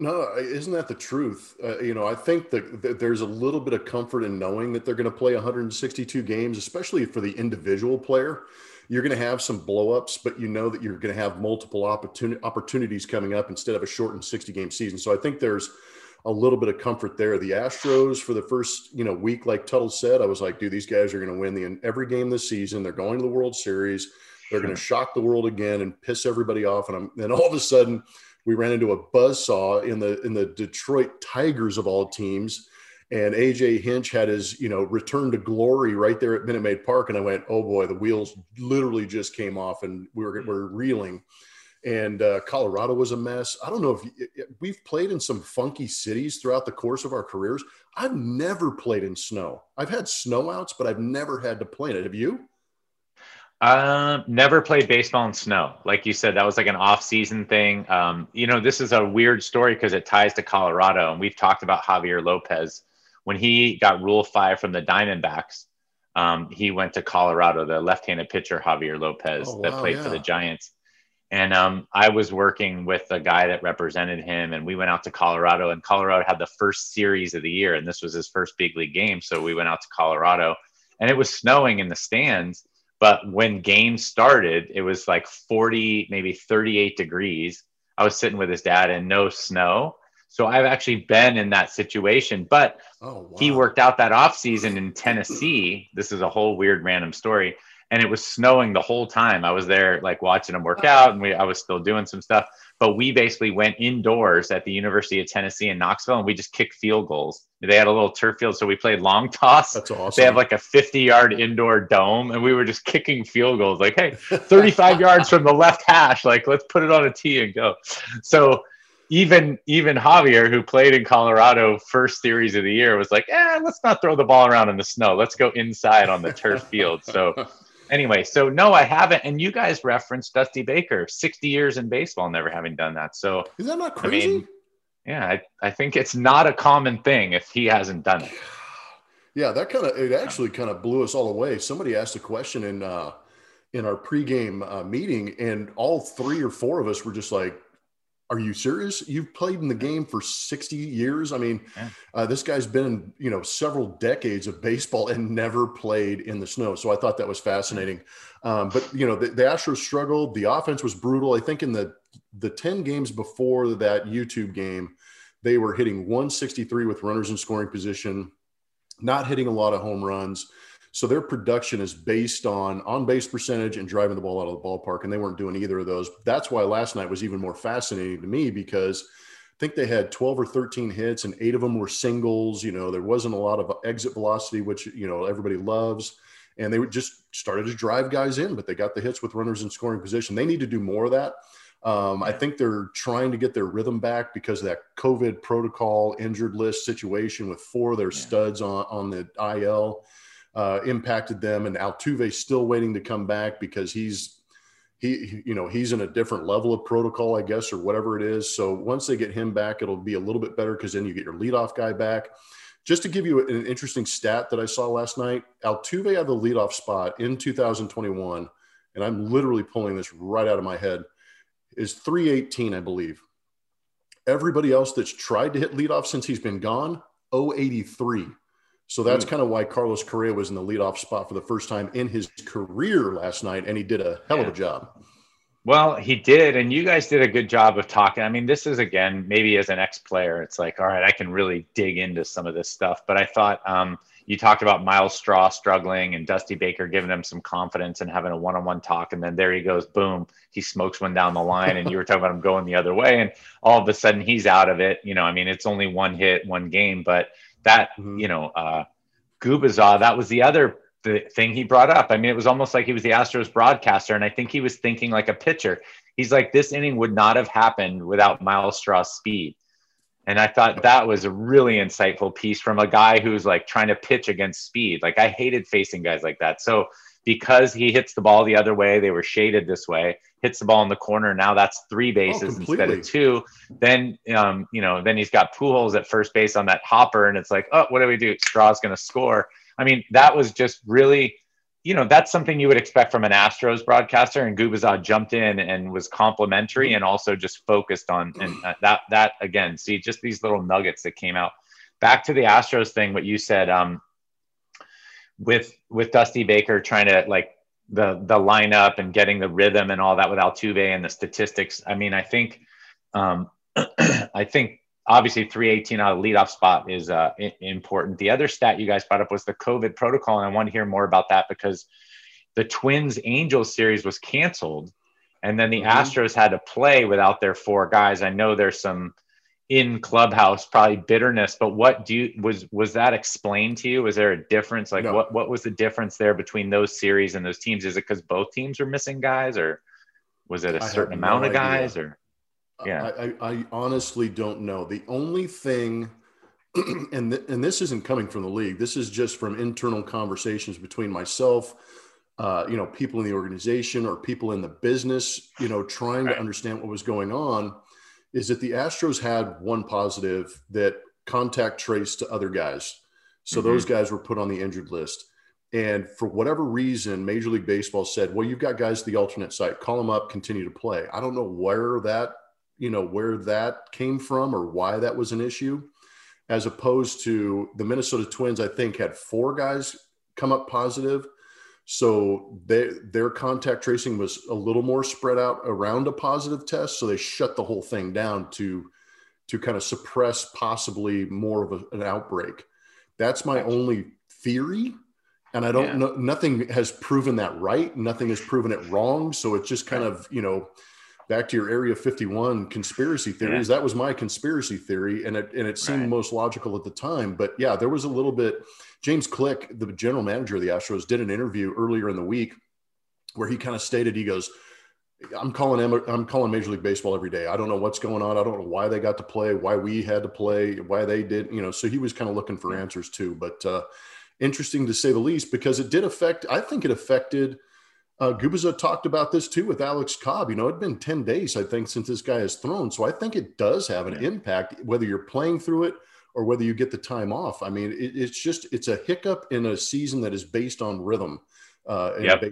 No, isn't that the truth? Uh, you know, I think that, that, there's a little bit of comfort in knowing that they're going to play 162 games, especially for the individual player. You're going to have some blowups, but you know that you're going to have multiple opportun- opportunities coming up instead of a shortened 60 game season. So I think there's a little bit of comfort there. The Astros for the first you know week, like Tuttle said, I was like, dude, these guys are going to win the every game this season. They're going to the World Series. They're going to shock the world again and piss everybody off. And I'm, then all of a sudden, we ran into a buzz saw in the in the Detroit Tigers of all teams. And AJ Hinch had his, you know, return to glory right there at Minute Maid Park. And I went, oh boy, the wheels literally just came off and we were, we we're reeling and uh, Colorado was a mess. I don't know if you, we've played in some funky cities throughout the course of our careers. I've never played in snow. I've had snow outs, but I've never had to play in it. Have you? Um, never played baseball in snow. Like you said, that was like an off-season thing. Um, you know, this is a weird story because it ties to Colorado, and we've talked about Javier Lopez when he got Rule Five from the Diamondbacks. Um, he went to Colorado. The left-handed pitcher Javier Lopez oh, that wow, played yeah. for the Giants And um, I was working with a guy that represented him, and we went out to Colorado. And Colorado had the first series of the year, and this was his first big league game. So we went out to Colorado, and it was snowing in the stands. But when games started, it was like 40, maybe 38 degrees. I was sitting with his dad and no snow. So I've actually been in that situation, but oh, wow. he worked out that off season in Tennessee. This is a whole weird random story. And it was snowing the whole time. I was there like watching him work out and we, I was still doing some stuff, but we basically went indoors at the University of Tennessee in Knoxville and we just kicked field goals. They had a little turf field. So we played long toss. That's awesome. They have like a 50 yard indoor dome and we were just kicking field goals like, Hey, 35 yards from the left hash. Like let's put it on a tee and go. So even even Javier, who played in Colorado first series of the year, was like, "Eh, let's not throw the ball around in the snow. Let's go inside on the turf field." So, anyway, so no, I haven't. And you guys referenced Dusty Baker, sixty years in baseball, never having done that. So, is that not crazy? I mean, yeah, I, I think it's not a common thing if he hasn't done it. Yeah, that kind of it actually kind of blew us all away. Somebody asked a question in uh, in our pregame uh, meeting, and all three or four of us were just like, are you serious? You've played in the game for 60 years. I mean, yeah. uh, this guy's been in, you know, several decades of baseball and never played in the snow. So I thought that was fascinating. Um, but, you know, the, the Astros struggled. The offense was brutal. I think in the, the 10 games before that YouTube game, they were hitting 163 with runners in scoring position, not hitting a lot of home runs. So their production is based on on base percentage and driving the ball out of the ballpark, and they weren't doing either of those. That's why last night was even more fascinating to me because I think they had 12 or 13 hits, and eight of them were singles. You know, there wasn't a lot of exit velocity, which you know everybody loves, and they just started to drive guys in, but they got the hits with runners in scoring position. They need to do more of that. Um, I think they're trying to get their rhythm back because of that COVID protocol injured list situation with four of their yeah. studs on, on the IL uh, impacted them. And Altuve still waiting to come back because he's he you know he's in a different level of protocol, I guess, or whatever it is. So once they get him back, it'll be a little bit better because then you get your leadoff guy back. Just to give you an interesting stat that I saw last night, Altuve had the leadoff spot in 2021, and I'm literally pulling this right out of my head, is 318, I believe. Everybody else that's tried to hit leadoff since he's been gone, 083. So that's mm. kind of why Carlos Correa was in the leadoff spot for the first time in his career last night, and he did a hell of a job. Well, he did, and you guys did a good job of talking. I mean, this is again, maybe as an ex-player, it's like, all right, I can really dig into some of this stuff. But I thought um, you talked about Myles Straw struggling and Dusty Baker giving him some confidence and having a one-on-one talk, and then there he goes, boom, he smokes one down the line, and you were talking about him going the other way, and all of a sudden he's out of it. You know, I mean, it's only one hit, one game, but that mm-hmm. you know uh Gubicza, that was the other th- thing he brought up. I mean, it was almost like he was the Astros broadcaster, and I think he was thinking like a pitcher. He's like, this inning would not have happened without Myles Straw's speed. And I thought that was a really insightful piece from a guy who's like trying to pitch against speed. Like I hated facing guys like that. So because he hits the ball the other way, they were shaded this way, hits the ball in the corner. Now that's three bases oh, instead of two. Then, um, you know, then he's got Pujols at first base on that hopper, and it's like, oh, what do we do? Straw's going to score. I mean, that was just really, you know, that's something you would expect from an Astros broadcaster. And Gubicza jumped in and was complimentary and also just focused on and uh, that that again. See, just these little nuggets that came out. Back to the Astros thing, what you said. Um, with with Dusty Baker trying to like the the lineup and getting the rhythm and all that with Altuve and the statistics. I mean, I think um, I think obviously 318 out of leadoff spot is uh, important. The other stat you guys brought up was the COVID protocol, and I want to hear more about that because the Twins Angels series was canceled, and then the mm-hmm. Astros had to play without their four guys. I know there's some in clubhouse probably bitterness but what do you was was that explained to you was there a difference like no. what what was the difference there between those series and those teams is it because both teams are missing guys or was it a certain amount of guys or yeah I, I, I, honestly don't know the only thing and th- and this isn't coming from the league this is just from internal conversations between myself uh, you know people in the organization or people in the business you know trying right. to understand what was going on is that the Astros had one positive that contact traced to other guys. So mm-hmm. those guys were put on the injured list. And for whatever reason, Major League Baseball said, "Well, you've got guys at the alternate site. Call them up, continue to play." I don't know where that, you know, where that came from or why that was an issue, as opposed to the Minnesota Twins. I think had four guys come up positive, so they, their contact tracing was a little more spread out around a positive test. So they shut the whole thing down to to kind of suppress possibly more of a, an outbreak. That's my only theory and I don't yeah. know. Nothing has proven that right. Nothing has proven it wrong. So it's just kind of you know, back to your Area 51 conspiracy theories. Yeah. That was my conspiracy theory, and it and it seemed right. most logical at the time. But yeah, there was a little bit. James Click, the general manager of the Astros, did an interview earlier in the week where he kind of stated he goes. I'm calling I'm calling Major League Baseball every day. I don't know what's going on. I don't know why they got to play, why we had to play, why they did. You know, so he was kind of looking for answers too. But uh, interesting to say the least because it did affect, I think it affected. Uh, Gubicza talked about this too with Alex Cobb. You know, it'd been 10 days, I think, since this guy has thrown. So I think it does have an yeah. impact, whether you're playing through it or whether you get the time off. I mean, it, it's just, it's a hiccup in a season that is based on rhythm. Uh, yep.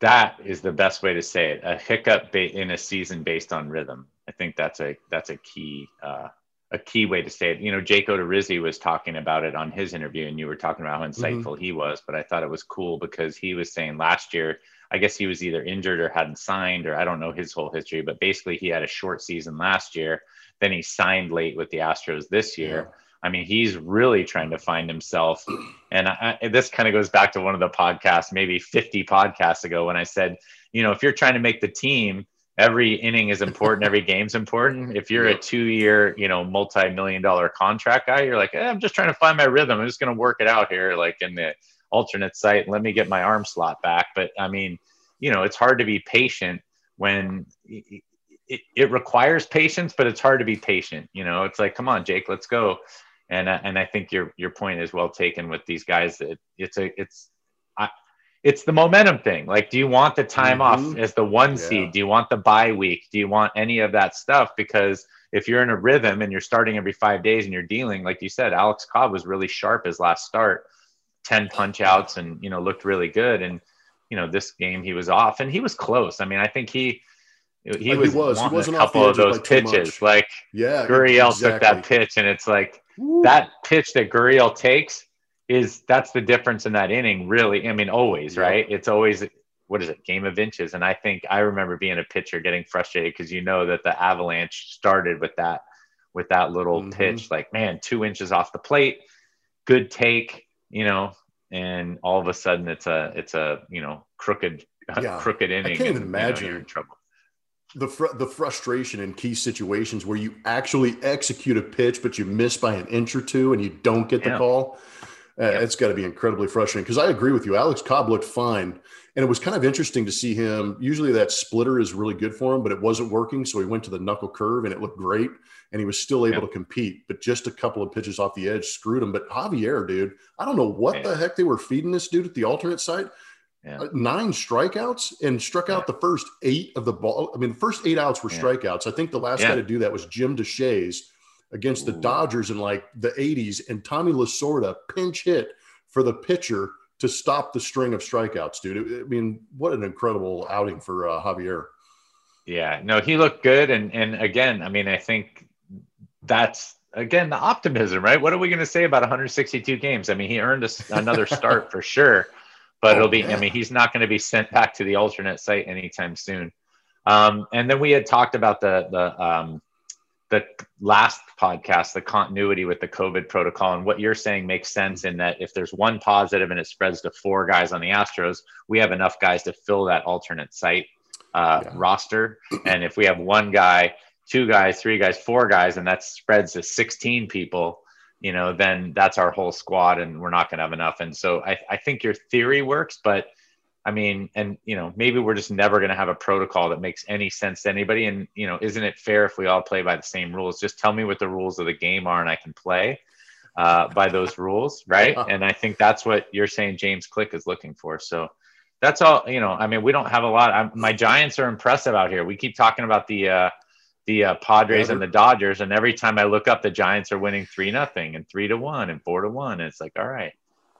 That is the best way to say it. A hiccup ba- in a season based on rhythm. I think that's a, that's a key, uh, a key way to say it. You know, Jake Odorizzi was talking about it on his interview, and you were talking about how insightful mm-hmm. he was. But I thought it was cool because he was saying last year, I guess he was either injured or hadn't signed, or I don't know his whole history, but basically he had a short season last year. Then he signed late with the Astros this year. Yeah. I mean, he's really trying to find himself. And I, this kind of goes back to one of the podcasts, maybe 50 podcasts ago, when I said, you know, if you're trying to make the team, every inning is important every game's important. If you're a two year you know multi-million dollar contract guy you're like eh, i'm just trying to find my rhythm. I'm just going to work it out here like in the alternate site. Let me get my arm slot back. But i mean you know it's hard to be patient when it, it requires patience but it's hard to be patient you know? It's like come on jake let's go. And and i think your your point is well taken with these guys that it's a it's it's the momentum thing. Like, do you want the time mm-hmm. off as the one yeah. seed? Do you want the bye week? Do you want any of that stuff? Because if you're in a rhythm and you're starting every five days and you're dealing, like you said, Alex Cobb was really sharp his last start, 10 punch outs and, you know, looked really good. And, you know, this game he was off and he was close. I mean, I think he, he was, he was. He wasn't a couple of those pitches. Like, yeah, Gurriel exactly. took that pitch and it's like Woo. that pitch that Gurriel takes is that's the difference in that inning, really. I mean, always, right? It's always what is it, game of inches. And I think I remember being a pitcher getting frustrated because you know that the avalanche started with that with that little mm-hmm. pitch, like, man, two inches off the plate, good take, you know, and all of a sudden it's a it's a you know crooked yeah. crooked inning. I can't even imagine you know, in trouble. The, fr- the frustration in key situations where you actually execute a pitch, but you miss by an inch or two and you don't get the yeah. call uh, yep. It's got to be incredibly frustrating because I agree with you. Alex Cobb looked fine. And it was kind of interesting to see him. Usually that splitter is really good for him, but it wasn't working. So he went to the knuckle curve and it looked great. And he was still able yep. to compete, but just a couple of pitches off the edge screwed him. But Javier, dude, I don't know what the heck they were feeding this dude at the alternate site. Yeah. Uh, nine strikeouts and struck out yeah. the first eight of the ball. I mean, the first eight outs were yeah. strikeouts. I think the last guy to do that was Jim Deshaies against the Dodgers in like the 80s, and Tommy Lasorda pinch hit for the pitcher to stop the string of strikeouts, dude. I mean, what an incredible outing for uh, Javier. Yeah, no, he looked good, and and again, I mean, I think that's again the optimism, right? What are we going to say about 162 games? I mean, he earned a, another start for sure, but oh, it'll be. Man. I mean, he's not going to be sent back to the alternate site anytime soon. Um, and then we had talked about the the um, the last podcast, the continuity with the COVID protocol, and what you're saying makes sense in that if there's one positive and it spreads to four guys on the Astros, we have enough guys to fill that alternate site uh, yeah. roster. And if we have one guy, two guys, three guys, four guys, and that spreads to 16 people, you know, then that's our whole squad, and we're not going to have enough. And so I, I think your theory works, but I mean, and you know, maybe we're just never going to have a protocol that makes any sense to anybody. And you know, isn't it fair if we all play by the same rules? Just tell me what the rules of the game are, and I can play uh, by those rules, right? And I think that's what you're saying. James Click is looking for. So that's all. You know, I mean, we don't have a lot. I'm, my Giants are impressive out here. We keep talking about the uh, the uh, Padres and the Dodgers, and every time I look up, the Giants are winning three nothing and three to one and four to one. And it's like, all right,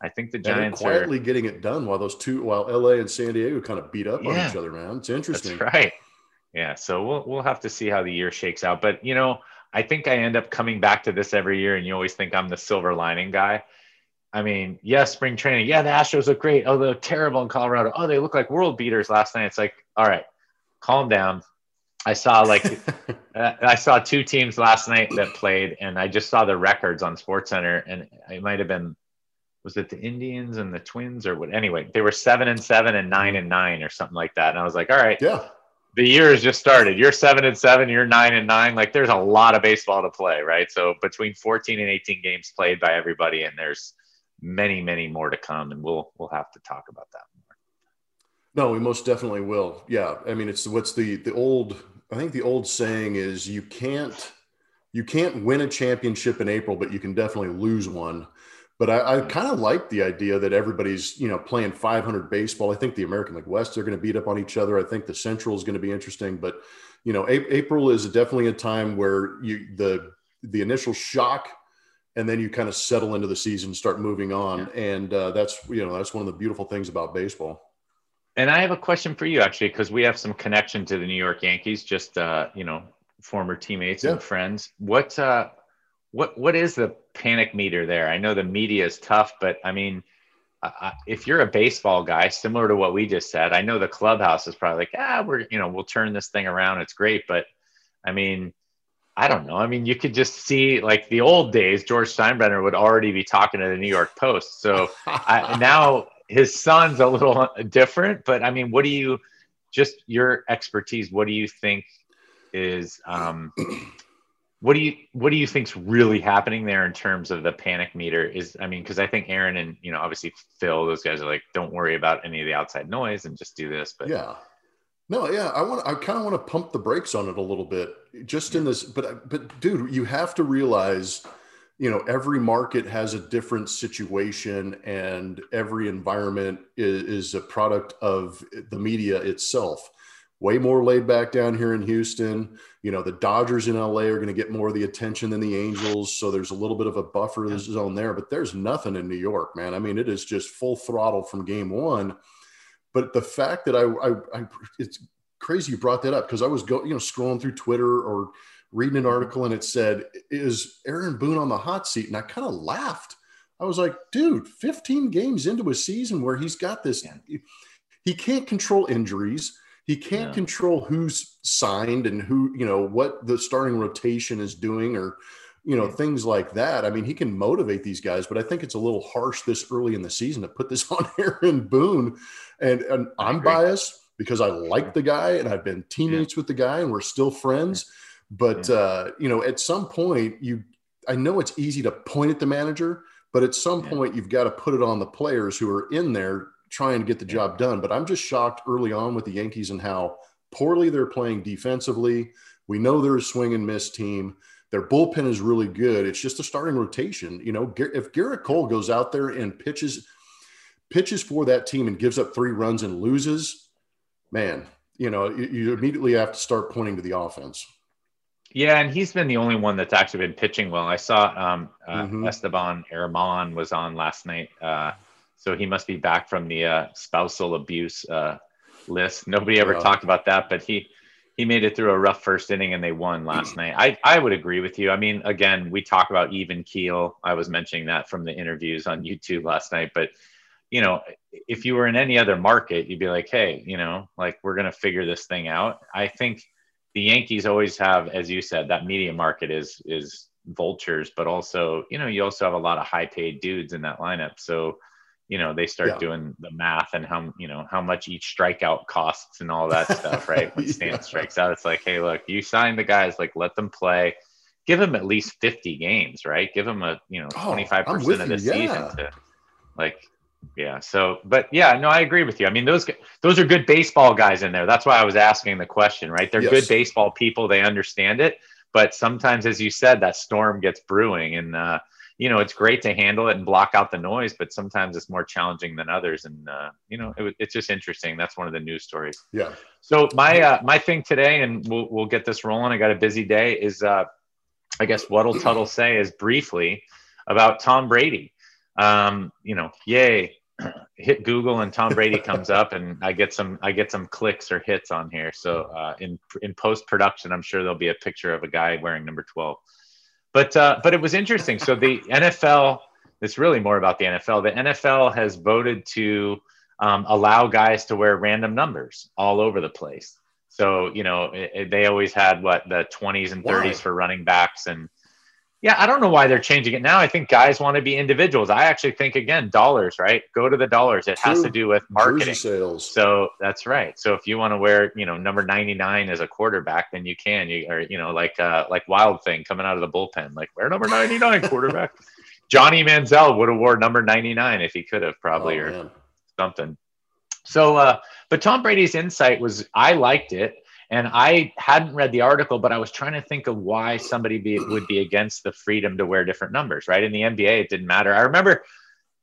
I think the Giants quietly are getting it done while those two, while LA and San Diego kind of beat up yeah. on each other, man. It's interesting. That's right. Yeah. So we'll we'll have to see how the year shakes out. But you know, I think I end up coming back to this every year, and you always think I'm the silver lining guy. I mean, yes, spring training. Yeah, the Astros look great. Oh, they're terrible in Colorado. Oh, they look like world beaters last night. It's like, all right, calm down. I saw like uh, I saw two teams last night that played, and I just saw the records on Sports Center, and it might have been was it the Indians and the Twins or what? Anyway, they were seven and seven and nine and nine or something like that, and I was like, all right, yeah, the year has just started. You're seven and seven, you're nine and nine. Like there's a lot of baseball to play, right? So between 14 and 18 games played by everybody, and there's many, many more to come, and we'll we'll have to talk about that more. No, we most definitely will. Yeah, I mean, it's what's the the old. I think the old saying is you can't you can't win a championship in April, but you can definitely lose one. But I, I kind of like the idea that everybody's, you know, playing 500 baseball. I think the American League West are going to beat up on each other. I think the Central is going to be interesting. But, you know, a- April is definitely a time where you the the initial shock, and then you kind of settle into the season, start moving on, yeah. and uh, that's you know that's one of the beautiful things about baseball. And I have a question for you actually, because we have some connection to the New York Yankees, just uh, you know, former teammates yeah. and friends. What uh, what what is the panic meter there? I know the media is tough, but I mean, uh, if you're a baseball guy, similar to what we just said, I know the clubhouse is probably like, ah, we're you know we'll turn this thing around. It's great, but I mean, I don't know. I mean, you could just see like the old days. George Steinbrenner would already be talking to the New York Post. So I, now his son's a little different, but I mean, what do you? Just your expertise. What do you think is um, what do you what do you think's really happening there in terms of the panic meter? Is i mean because i think aaron and you know obviously phil those guys are like don't worry about any of the outside noise and just do this but yeah. No yeah i want i kind of want to pump the brakes on it a little bit just in this but but dude you have to realize you know every market has a different situation and every environment is, is a product of the media itself way more laid back down here in Houston. You know, the Dodgers in LA are going to get more of the attention than the Angels. So there's a little bit of a buffer yeah. zone there, but there's nothing in New York, man. I mean, it is just full throttle from game one. But the fact that I, I, I it's crazy you brought that up because I was go, you know, scrolling through Twitter or reading an mm-hmm. article and it said, is Aaron Boone on the hot seat? And I kind of laughed. I was like, dude, 15 games into a season where he's got this, he can't control injuries he can't yeah. control who's signed and who, you know, what the starting rotation is doing or, you know, things like that. I mean, he can motivate these guys, but I think it's a little harsh this early in the season to put this on Aaron Boone. And, and I'm biased because I like the guy and I've been teammates yeah. with the guy and we're still friends. But, yeah. uh, you know, at some point, you, I know it's easy to point at the manager, but at some point, you've got to put it on the players who are in there trying to get the job done. But I'm just shocked early on with the Yankees and how poorly they're playing defensively. We know they're a swing and miss team. Their bullpen is really good. It's just a starting rotation. You know, if Gerrit Cole goes out there and pitches pitches for that team and gives up three runs and loses, man, you know, you, immediately have to start pointing to the offense. Yeah, and he's been the only one that's actually been pitching well. I saw um, uh, mm-hmm. Esteban Herman was on last night. Uh, so he must be back from the uh, spousal abuse uh, list. Nobody ever talked about that, but he he made it through a rough first inning and they won last night. I I would agree with you. I mean, again, we talk about even keel. I was mentioning that from the interviews on YouTube last night, but you know, if you were in any other market, you'd be like, hey, you know, like we're gonna figure this thing out. I think the Yankees always have, as you said, that media market is is vultures, but also, you know, you also have a lot of high paid dudes in that lineup. So you know they start yeah. doing the math and how you know how much each strikeout costs and all that stuff right? When Stan yeah. strikes out it's like hey look you signed the guys like let them play. Give them at least 50 games right? Give them a you know 25% oh, of the season yeah. to like yeah. So but yeah no i agree with you. I mean those those are good baseball guys in there. That's why i was asking the question right? They're yes. good baseball people. They understand it. But sometimes as you said that storm gets brewing and uh you know, it's great to handle it and block out the noise, but sometimes it's more challenging than others. And, uh, you know, it, it's just interesting. That's one of the news stories. Yeah. So my, uh, my thing today, and we'll, we'll get this rolling. I got a busy day is, uh, I guess what'll Tuttle say is briefly about Tom Brady. um, you know, yay, hit Google and Tom Brady comes up, and I get some I get some clicks or hits on here. So uh, in in post production, I'm sure there'll be a picture of a guy wearing number 12. But uh, but it was interesting. So the NFL, it's really more about the NFL. The NFL has voted to um, allow guys to wear random numbers all over the place. So you know it, it, they always had what the 20s and 30s Why? for running backs and yeah, I don't know why they're changing it now. I think guys want to be individuals. I actually think again, dollars, right? Go to the dollars. It True. has to do with marketing. Jersey sales. So that's right. So if you want to wear, you know, number 99 as a quarterback, then you can. You or you know, like uh like wild thing coming out of the bullpen, like wear number 99 quarterback. Johnny Manziel would have wore number 99 if he could have probably oh, or man. something. So uh but Tom Brady's insight was I liked it and I hadn't read the article, but I was trying to think of why somebody be, would be against the freedom to wear different numbers, right? In the NBA, it didn't matter. I remember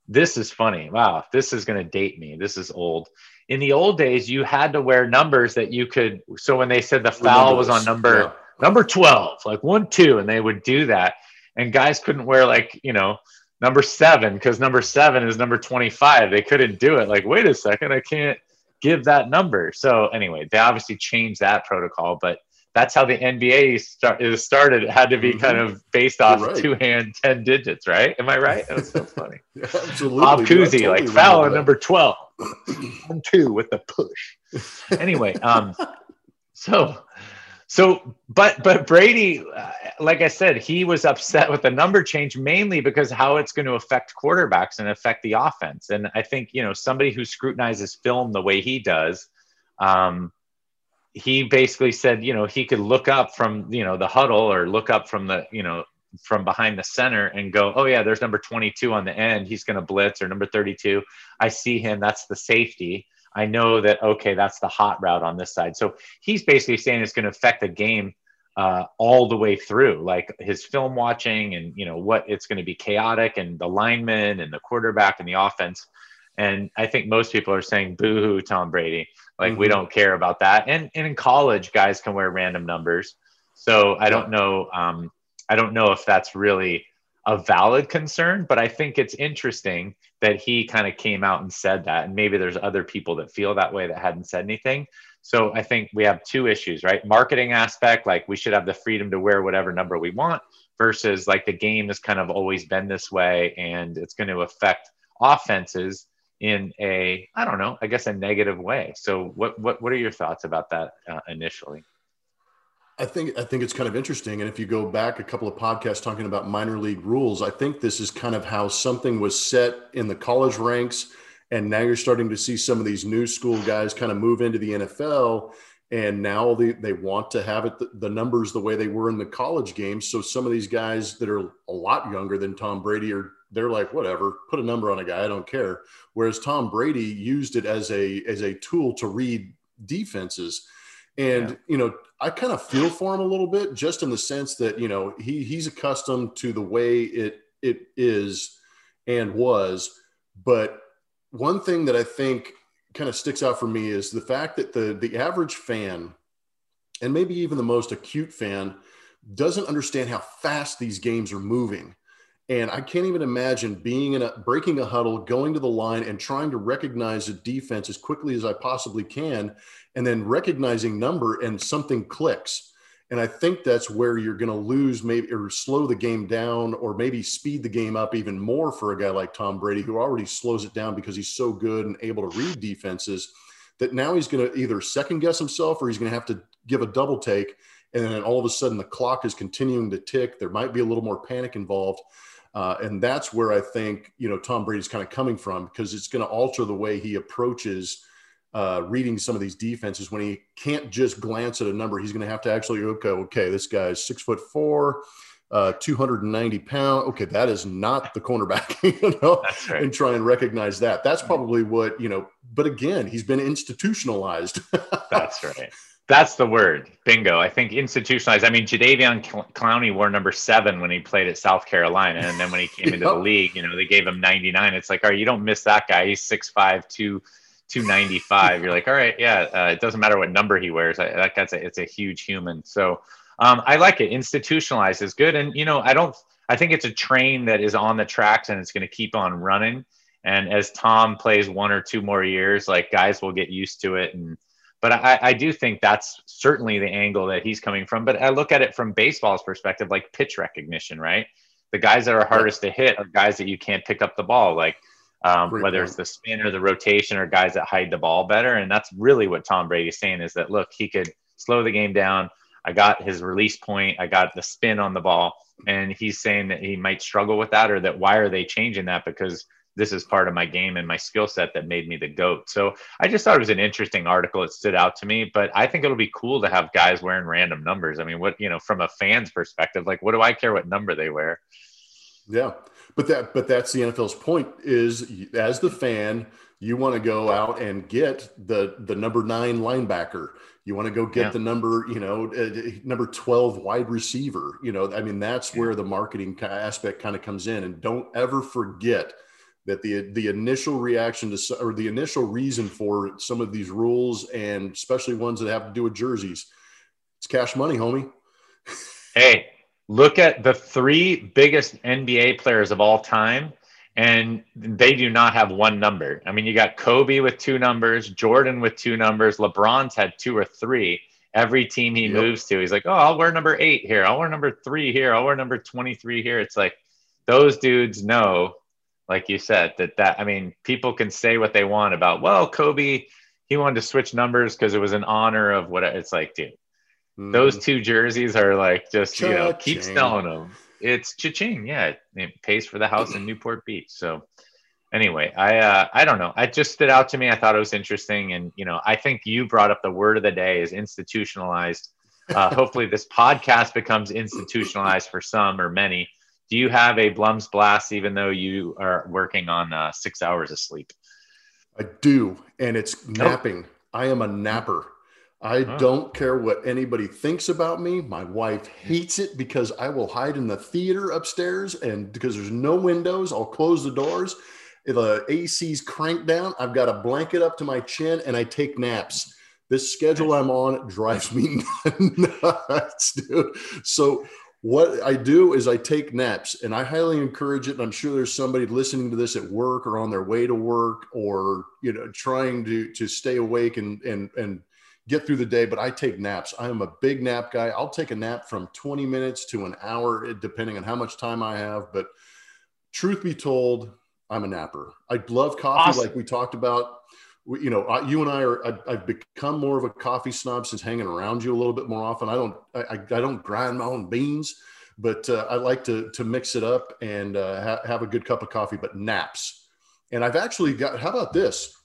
this is funny. Wow, this is going to date me. This is old. In the old days, you had to wear numbers that you could. So when they said the foul was on number yeah. number twelve, like one two, and they would do that, and guys couldn't wear like you know number seven because number seven is number twenty five. They couldn't do it. Like wait a second, I can't give that number. So anyway, they obviously changed that protocol, but that's how the NBA start, is started. It had to be mm-hmm. kind of based off right. two hand, 10 digits, right? Am I right? That was so funny. yeah, absolutely. Bob Cousy, totally like foul number 12, one, two with the push. Anyway, um, so so, but but Brady, uh, like I said, he was upset with the number change mainly because how it's going to affect quarterbacks and affect the offense. And I think you know somebody who scrutinizes film the way he does, um, he basically said you know he could look up from you know the huddle or look up from the you know from behind the center and go, oh yeah, there's number 22 on the end. He's going to blitz or number 32. I see him. That's the safety. I know that okay, that's the hot route on this side. So he's basically saying it's going to affect the game uh, all the way through, like his film watching and you know what it's going to be chaotic and the linemen and the quarterback and the offense. And I think most people are saying boo-hoo, Tom Brady. Like mm-hmm. we don't care about that. And, and in college, guys can wear random numbers. So I don't know. Um, I don't know if that's really a valid concern, but I think it's interesting that he kind of came out and said that. And maybe there's other people that feel that way that hadn't said anything. So I think we have two issues, right? Marketing aspect, like we should have the freedom to wear whatever number we want, versus like the game has kind of always been this way and it's going to affect offenses in a, I don't know, I guess a negative way. So what, what, what are your thoughts about that uh, initially? I think I think it's kind of interesting, and if you go back a couple of podcasts talking about minor league rules, I think this is kind of how something was set in the college ranks, and now you're starting to see some of these new school guys kind of move into the NFL, and now they they want to have it the, the numbers the way they were in the college games. So some of these guys that are a lot younger than Tom Brady are they're like whatever, put a number on a guy, I don't care. Whereas Tom Brady used it as a as a tool to read defenses and yeah. you know, I kind of feel for him a little bit, just in the sense that you know he he's accustomed to the way it it is and was. But one thing that I think kind of sticks out for me is the fact that the the average fan, and maybe even the most acute fan, doesn't understand how fast these games are moving. And I can't even imagine being in a breaking a huddle, going to the line and trying to recognize a defense as quickly as I possibly can, and then recognizing number and something clicks. And I think that's where you're going to lose maybe or slow the game down or maybe speed the game up even more for a guy like Tom Brady, who already slows it down because he's so good and able to read defenses that now he's going to either second guess himself or he's going to have to give a double take. And then all of a sudden the clock is continuing to tick. There might be a little more panic involved. Uh, and that's where I think, you know, Tom Brady's kind of coming from because it's going to alter the way he approaches uh, reading some of these defenses when he can't just glance at a number. He's going to have to actually, okay, okay, this guy's six foot four, uh, 290 pound. Okay, that is not the cornerback, you know, right. and try and recognize that. That's probably what, you know, but again, he's been institutionalized. that's right. That's the word. Bingo. I think institutionalized. I mean, Jadeveon Clowney wore number seven when he played at South Carolina. And then when he came into the league, you know, they gave him 99. It's like, all right, you don't miss that guy. He's 6'5, 2, 295. You're like, all right, yeah, uh, it doesn't matter what number he wears. I, that guy's a, it's a huge human. So, um, I like it. Institutionalized is good, and you know, I don't. I think it's a train that is on the tracks and it's going to keep on running. And as Tom plays one or two more years, like guys will get used to it. And but I, I do think that's certainly the angle that he's coming from. But I look at it from baseball's perspective, like pitch recognition, right? The guys that are hardest to hit are guys that you can't pick up the ball, like um, whether point. it's the spin or the rotation or guys that hide the ball better. And that's really what Tom Brady's saying is that look, he could slow the game down. I got his release point. I got the spin on the ball. And he's saying that he might struggle with that or that why are they changing that? Because this is part of my game and my skill set that made me the GOAT. So I just thought it was an interesting article. It stood out to me, but I think it'll be cool to have guys wearing random numbers. I mean, what, you know, from a fan's perspective, like, what do I care what number they wear? Yeah. But that, but that's the NFL's point is as the fan, you want to go out and get the, the number nine linebacker you want to go get yeah. the number, you know, uh, number 12 wide receiver. You know, I mean, that's where the marketing aspect kind of comes in. And don't ever forget that the the initial reaction to or the initial reason for some of these rules and especially ones that have to do with jerseys, it's cash money, homie. hey, look at the three biggest NBA players of all time and they do not have one number. I mean, you got Kobe with two numbers, Jordan with two numbers, LeBron's had two or three. Every team he yep. moves to, he's like, oh, I'll wear number eight here. I'll wear number three here. I'll wear number 23 here. It's like those dudes know, like you said, that that, I mean, people can say what they want about, well, Kobe, he wanted to switch numbers because it was an honor of what it's like, dude. Mm. Those two jerseys are like just, Cha-ching. you know, keep selling them it's cha-ching. Yeah, it pays for the house in Newport Beach. So anyway, I uh, I don't know. It just stood out to me. I thought it was interesting, and you know, I think you brought up the word of the day is institutionalized. Uh, hopefully, this podcast becomes institutionalized for some or many. Do you have a Blums blast, even though you are working on uh, six hours of sleep? I do, and it's napping. Oh. I am a napper. I oh. don't care what anybody thinks about me. My wife hates it because I will hide in the theater upstairs and because there's no windows, I'll close the doors. If the AC's cranked down, I've got a blanket up to my chin and I take naps. This schedule I'm on drives me nuts, dude. So what I do is I take naps and I highly encourage it. And I'm sure there's somebody listening to this at work or on their way to work or, you know, trying to, to stay awake and, and, and get through the day, but I take naps. I am a big nap guy. I'll take a nap from 20 minutes to an hour, depending on how much time I have. But truth be told, I'm a napper. I love coffee, awesome. like we talked about. You know, you and I are. I, have become more of a coffee snob since hanging around you a little bit more often. I don't. I, I don't grind my own beans, but uh, I like to to mix it up and uh, ha- have a good cup of coffee. But naps, and I've actually got. How about this?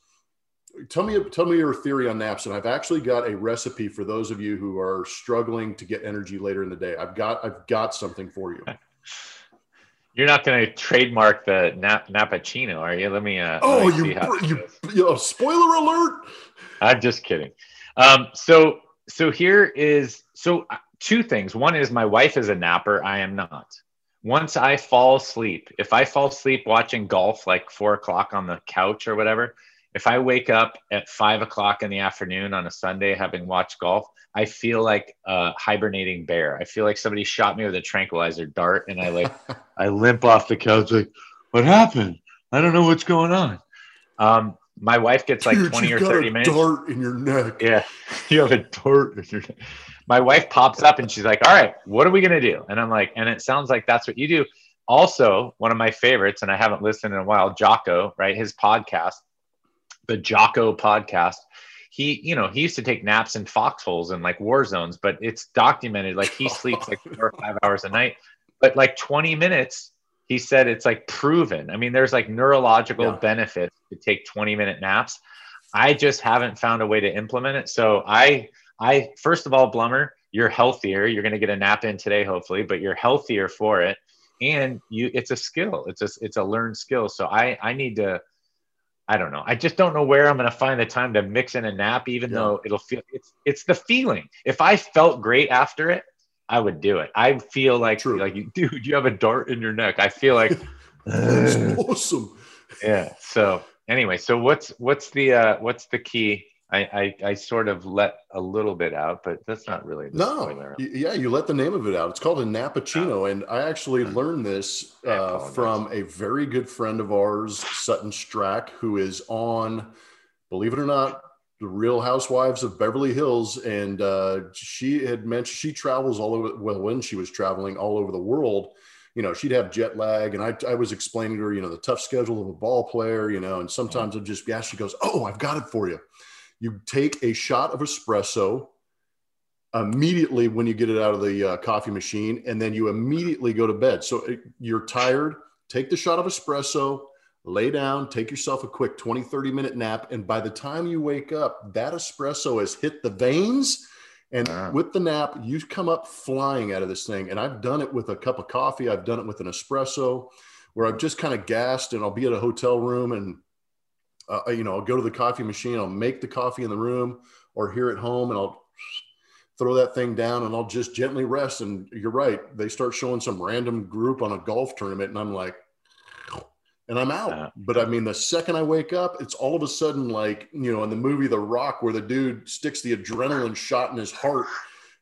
tell me tell me your theory on naps and i've actually got a recipe for those of you who are struggling to get energy later in the day i've got i've got something for you you're not going to trademark the nap nappuccino are you? Let me uh oh let me you, you, you spoiler alert? I'm just kidding. Um so so here is so uh, two things. One is my wife is a napper. I am not. Once i fall asleep if i fall asleep watching golf like four o'clock on the couch or whatever if I wake up at five o'clock in the afternoon on a Sunday having watched golf, I feel like a hibernating bear. I feel like somebody shot me with a tranquilizer dart, and I like I limp off the couch like, what happened? I don't know what's going on. Um, my wife gets like Dude, 20 or 30 minutes. Dart in your neck. Yeah. You have a dart in your neck. My wife pops up and she's like, All right, what are we gonna do? And I'm like, and it sounds like that's what you do. Also, one of my favorites, and I haven't listened in a while, Jocko, right? His podcast the Jocko podcast. He, you know, he used to take naps in foxholes and like war zones, but it's documented. Like he sleeps like four or five hours a night, but like 20 minutes, he said it's like proven. I mean, there's like neurological yeah. benefits to take 20 minute naps. I just haven't found a way to implement it. So I, I first of all, Blummer, you're healthier. You're going to get a nap in today, hopefully, but you're healthier for it. And you, it's a skill. It's a, it's a learned skill. So I, I need to I don't know. I just don't know where I'm going to find the time to mix in a nap, even yeah. though it'll feel it's it's the feeling. If I felt great after it, I would do it. I feel like True. like dude, you have a dart in your neck. I feel like that's awesome. Yeah. So anyway, so what's what's the uh what's the key I, I, I sort of let a little bit out, but that's not really the No. Yeah, you let the name of it out. It's called a Nappuccino, and I actually learned this uh, from a very good friend of ours, Sutton Stracke, who is on, believe it or not, the Real Housewives of Beverly Hills, and uh, she had mentioned she travels all over. Well, when she was traveling all over the world, you know, she'd have jet lag, and I, I was explaining to her, you know, the tough schedule of a ball player, you know, and sometimes I'd just, yeah, she goes, oh, I've got it for you. You take a shot of espresso immediately when you get it out of the uh, coffee machine, and then you immediately go to bed. So it, you're tired, take the shot of espresso, lay down, take yourself a quick 20, 30 minute nap. And by the time you wake up, that espresso has hit the veins. And Ah. with the nap, you come up flying out of this thing. And I've done it with a cup of coffee, I've done it with an espresso where I've just kind of gassed and I'll be at a hotel room and uh, you know, I'll go to the coffee machine, I'll make the coffee in the room or here at home, and I'll throw that thing down and I'll just gently rest. And you're right, they start showing some random group on a golf tournament, and I'm like, and I'm out. Uh, but I mean, the second I wake up, it's all of a sudden like, you know, in the movie The Rock, where the dude sticks the adrenaline shot in his heart.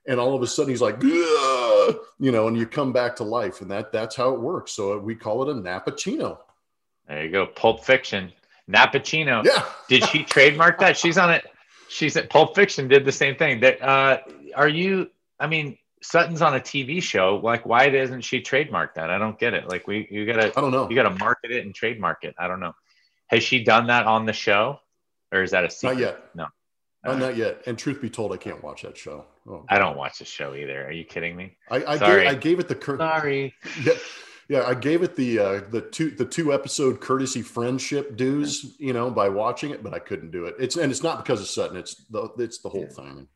And all of a sudden he's like, "Ugh," you know, and you come back to life. And that that's how it works. So we call it a Nappuccino. There you go. Pulp Fiction. Nappuccino. Yeah. Did she trademark that? She's on it. She's at Pulp Fiction did the same thing. That uh are you I mean Sutton's on a TV show. Like why doesn't she trademark that? I don't get it. Like we you gotta I don't know. you gotta market it and trademark it. I don't know. Has she done that on the show? Or is that a secret? Not yet. No. Uh, not yet. And truth be told, I can't watch that show. Oh, I don't watch the show either. Are you kidding me? I, I, Sorry. gave, I gave it the cur- Sorry. yeah, yeah, I gave it the uh, the two the two episode courtesy friendship dues, you know, by watching it, but I couldn't do it. It's and it's not because of Sutton. It's the it's the whole Yeah. thing.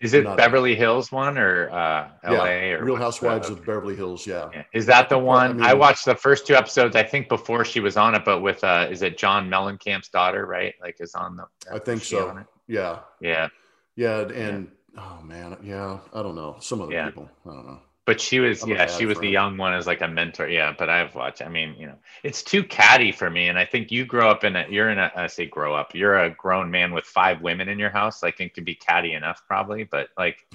Is it Not- Beverly Hills one or uh LA yeah, or Real Housewives of Beverly Hills. Yeah, Yeah. Is that the Well, I one? I, watched the first two episodes. I think before she was on it, but with uh, is it John Mellencamp's daughter? Right, like is on the. I think is she on so. Yeah, Yeah, yeah, and oh man, yeah, I don't know some other Yeah. people. I don't know. But she was. I'm Yeah, she was the young one as like a mentor. Yeah, but I've watched. I mean, you know, it's too catty for me. And I think you grow up in a. You're in a. I say grow up. You're a grown man with five women in your house. I think to be catty enough, probably. But like,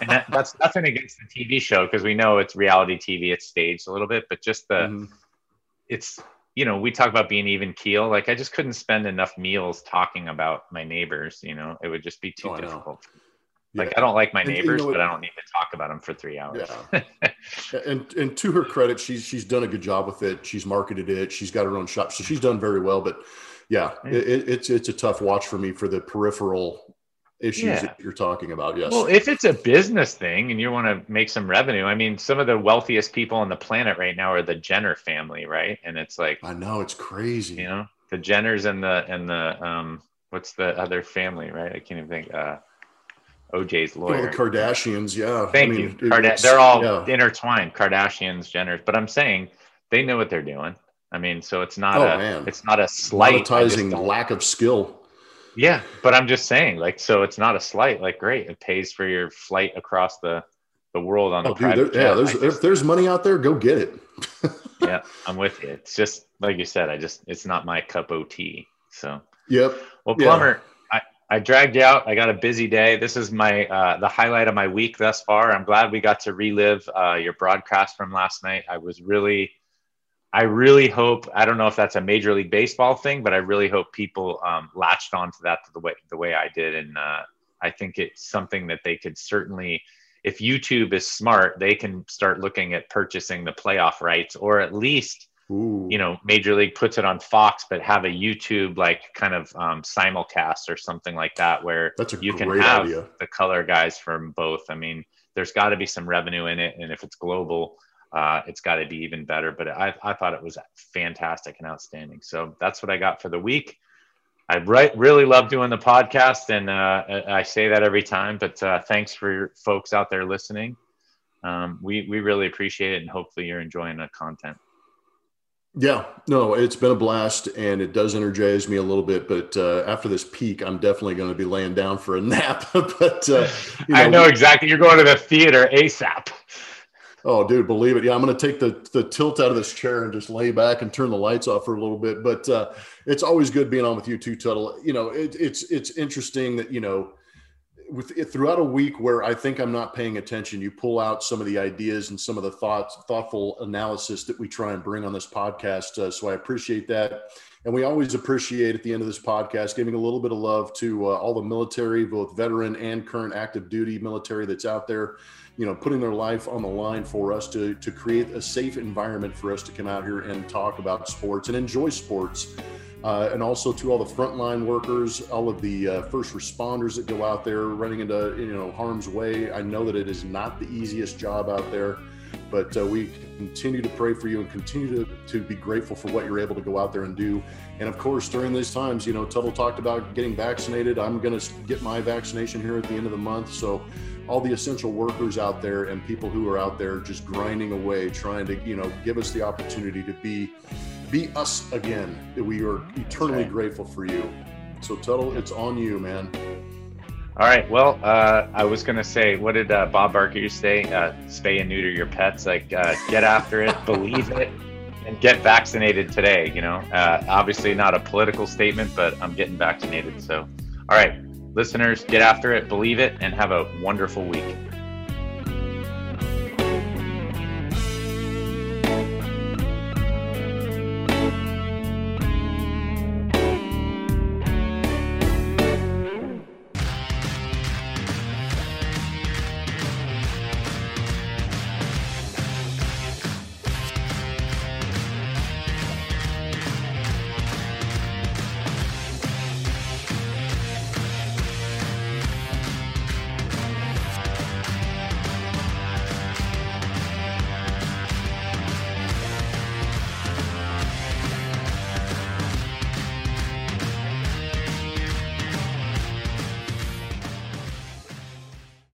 and that, that's nothing against the TV show because we know it's reality TV. It's staged a little bit, but just the. Mhm. it's you know we talk about being even keel like i just couldn't spend enough meals talking about my neighbors you know it would just be too Oh, difficult like Yeah. i don't like my And you neighbors know but i don't need to talk about them for three hours Yeah. and and to her credit, she's she's done a good job with it. She's marketed it. She's got her own shop, so she's done very well. But yeah, Yeah. It, it- it's it's a tough watch for me for the peripheral issues Yeah. that you're talking about. Yes. well if it's a business thing and you want to make some revenue i mean some of the wealthiest people on the planet right now are the jenner family right and it's like I know it's crazy. you know the jenners and the and the um what's the other family right i can't even think uh oj's Well, lawyer the Kardashians, yeah. Thank I you. mean, Karda- it's- they're all yeah. intertwined, Kardashians, Jenners. But I'm saying they know what they're doing. I mean, so it's not Oh, a man. it's not a slight. Monetizing lack of skill. Yeah, but I'm just saying, like, so it's not a slight. Like, great, it pays for your flight across the the world on Oh, the dude, private there, yeah. There's just- if there's money out there, go get it. yeah, I'm with you. It's just like you said. I just it's not my cup of tea. So. Yep. Well, Blummer, I, I dragged you out. I got a busy day. This is my uh, the highlight of my week thus far. I'm glad we got to relive uh, your broadcast from last night. I was really, I really hope. I don't know if that's a Major League Baseball thing, but I really hope people um, latched onto that the way the way I did, and uh, I think it's something that they could certainly. If YouTube is smart, they can start looking at purchasing the playoff rights, or at least Ooh. you know major league puts it on fox but have a youtube like kind of um, simulcast or something like that where that's a you can have idea. the color guys from both. I mean there's got to be some revenue in it and if it's global uh, it's got to be even better but I, I thought it was fantastic and outstanding. So that's what i got for the week. I re- really love doing the podcast and uh, I- say that every time but uh, thanks for your folks out there listening. Um, we, we really appreciate it and hopefully you're enjoying the content Yeah, no, it's been a blast, and it does energize me a little bit. But uh, after this peak, I'm definitely going to be laying down for a nap. but uh, you I know exactly. You're going to the theater ASAP. Oh, dude, believe it. Yeah, I'm going to take the the tilt out of this chair and just lay back and turn the lights off for a little bit. But uh, it's always good being on with you too, Tuttle. You know, it, it's it's interesting that you know, with it, throughout a week where I think I'm not paying attention, you pull out some of the ideas and some of the thoughts, thoughtful analysis that we try and bring on this podcast. Uh, so I appreciate that. And we always appreciate at the end of this podcast giving a little bit of love to uh, all the military, both veteran and current active duty military that's out there you know, putting their life on the line for us to, to create a safe environment for us to come out here and talk about sports and enjoy sports. Uh, and also to all the frontline workers, all of the uh, first responders that go out there running into you know harm's way. I know that it is not the easiest job out there, but uh, we continue to pray for you and continue to, to be grateful for what you're able to go out there and do. And of course, during these times, you know, Tuttle talked about getting vaccinated. I'm going to get my vaccination here at the end of the month, so all the essential workers out there and people who are out there just grinding away, trying to, you know, give us the opportunity to be be us again. We are eternally grateful for you. So Tuttle, it's on you, man. All right. Well, uh, I was going to say, what did uh, Bob Barker say? Uh, spay and neuter your pets. Like, uh, get after it, believe it, and get vaccinated today. You know, uh, obviously not a political statement, but I'm getting vaccinated. So, all right listeners, get after it, believe it, and have a wonderful week.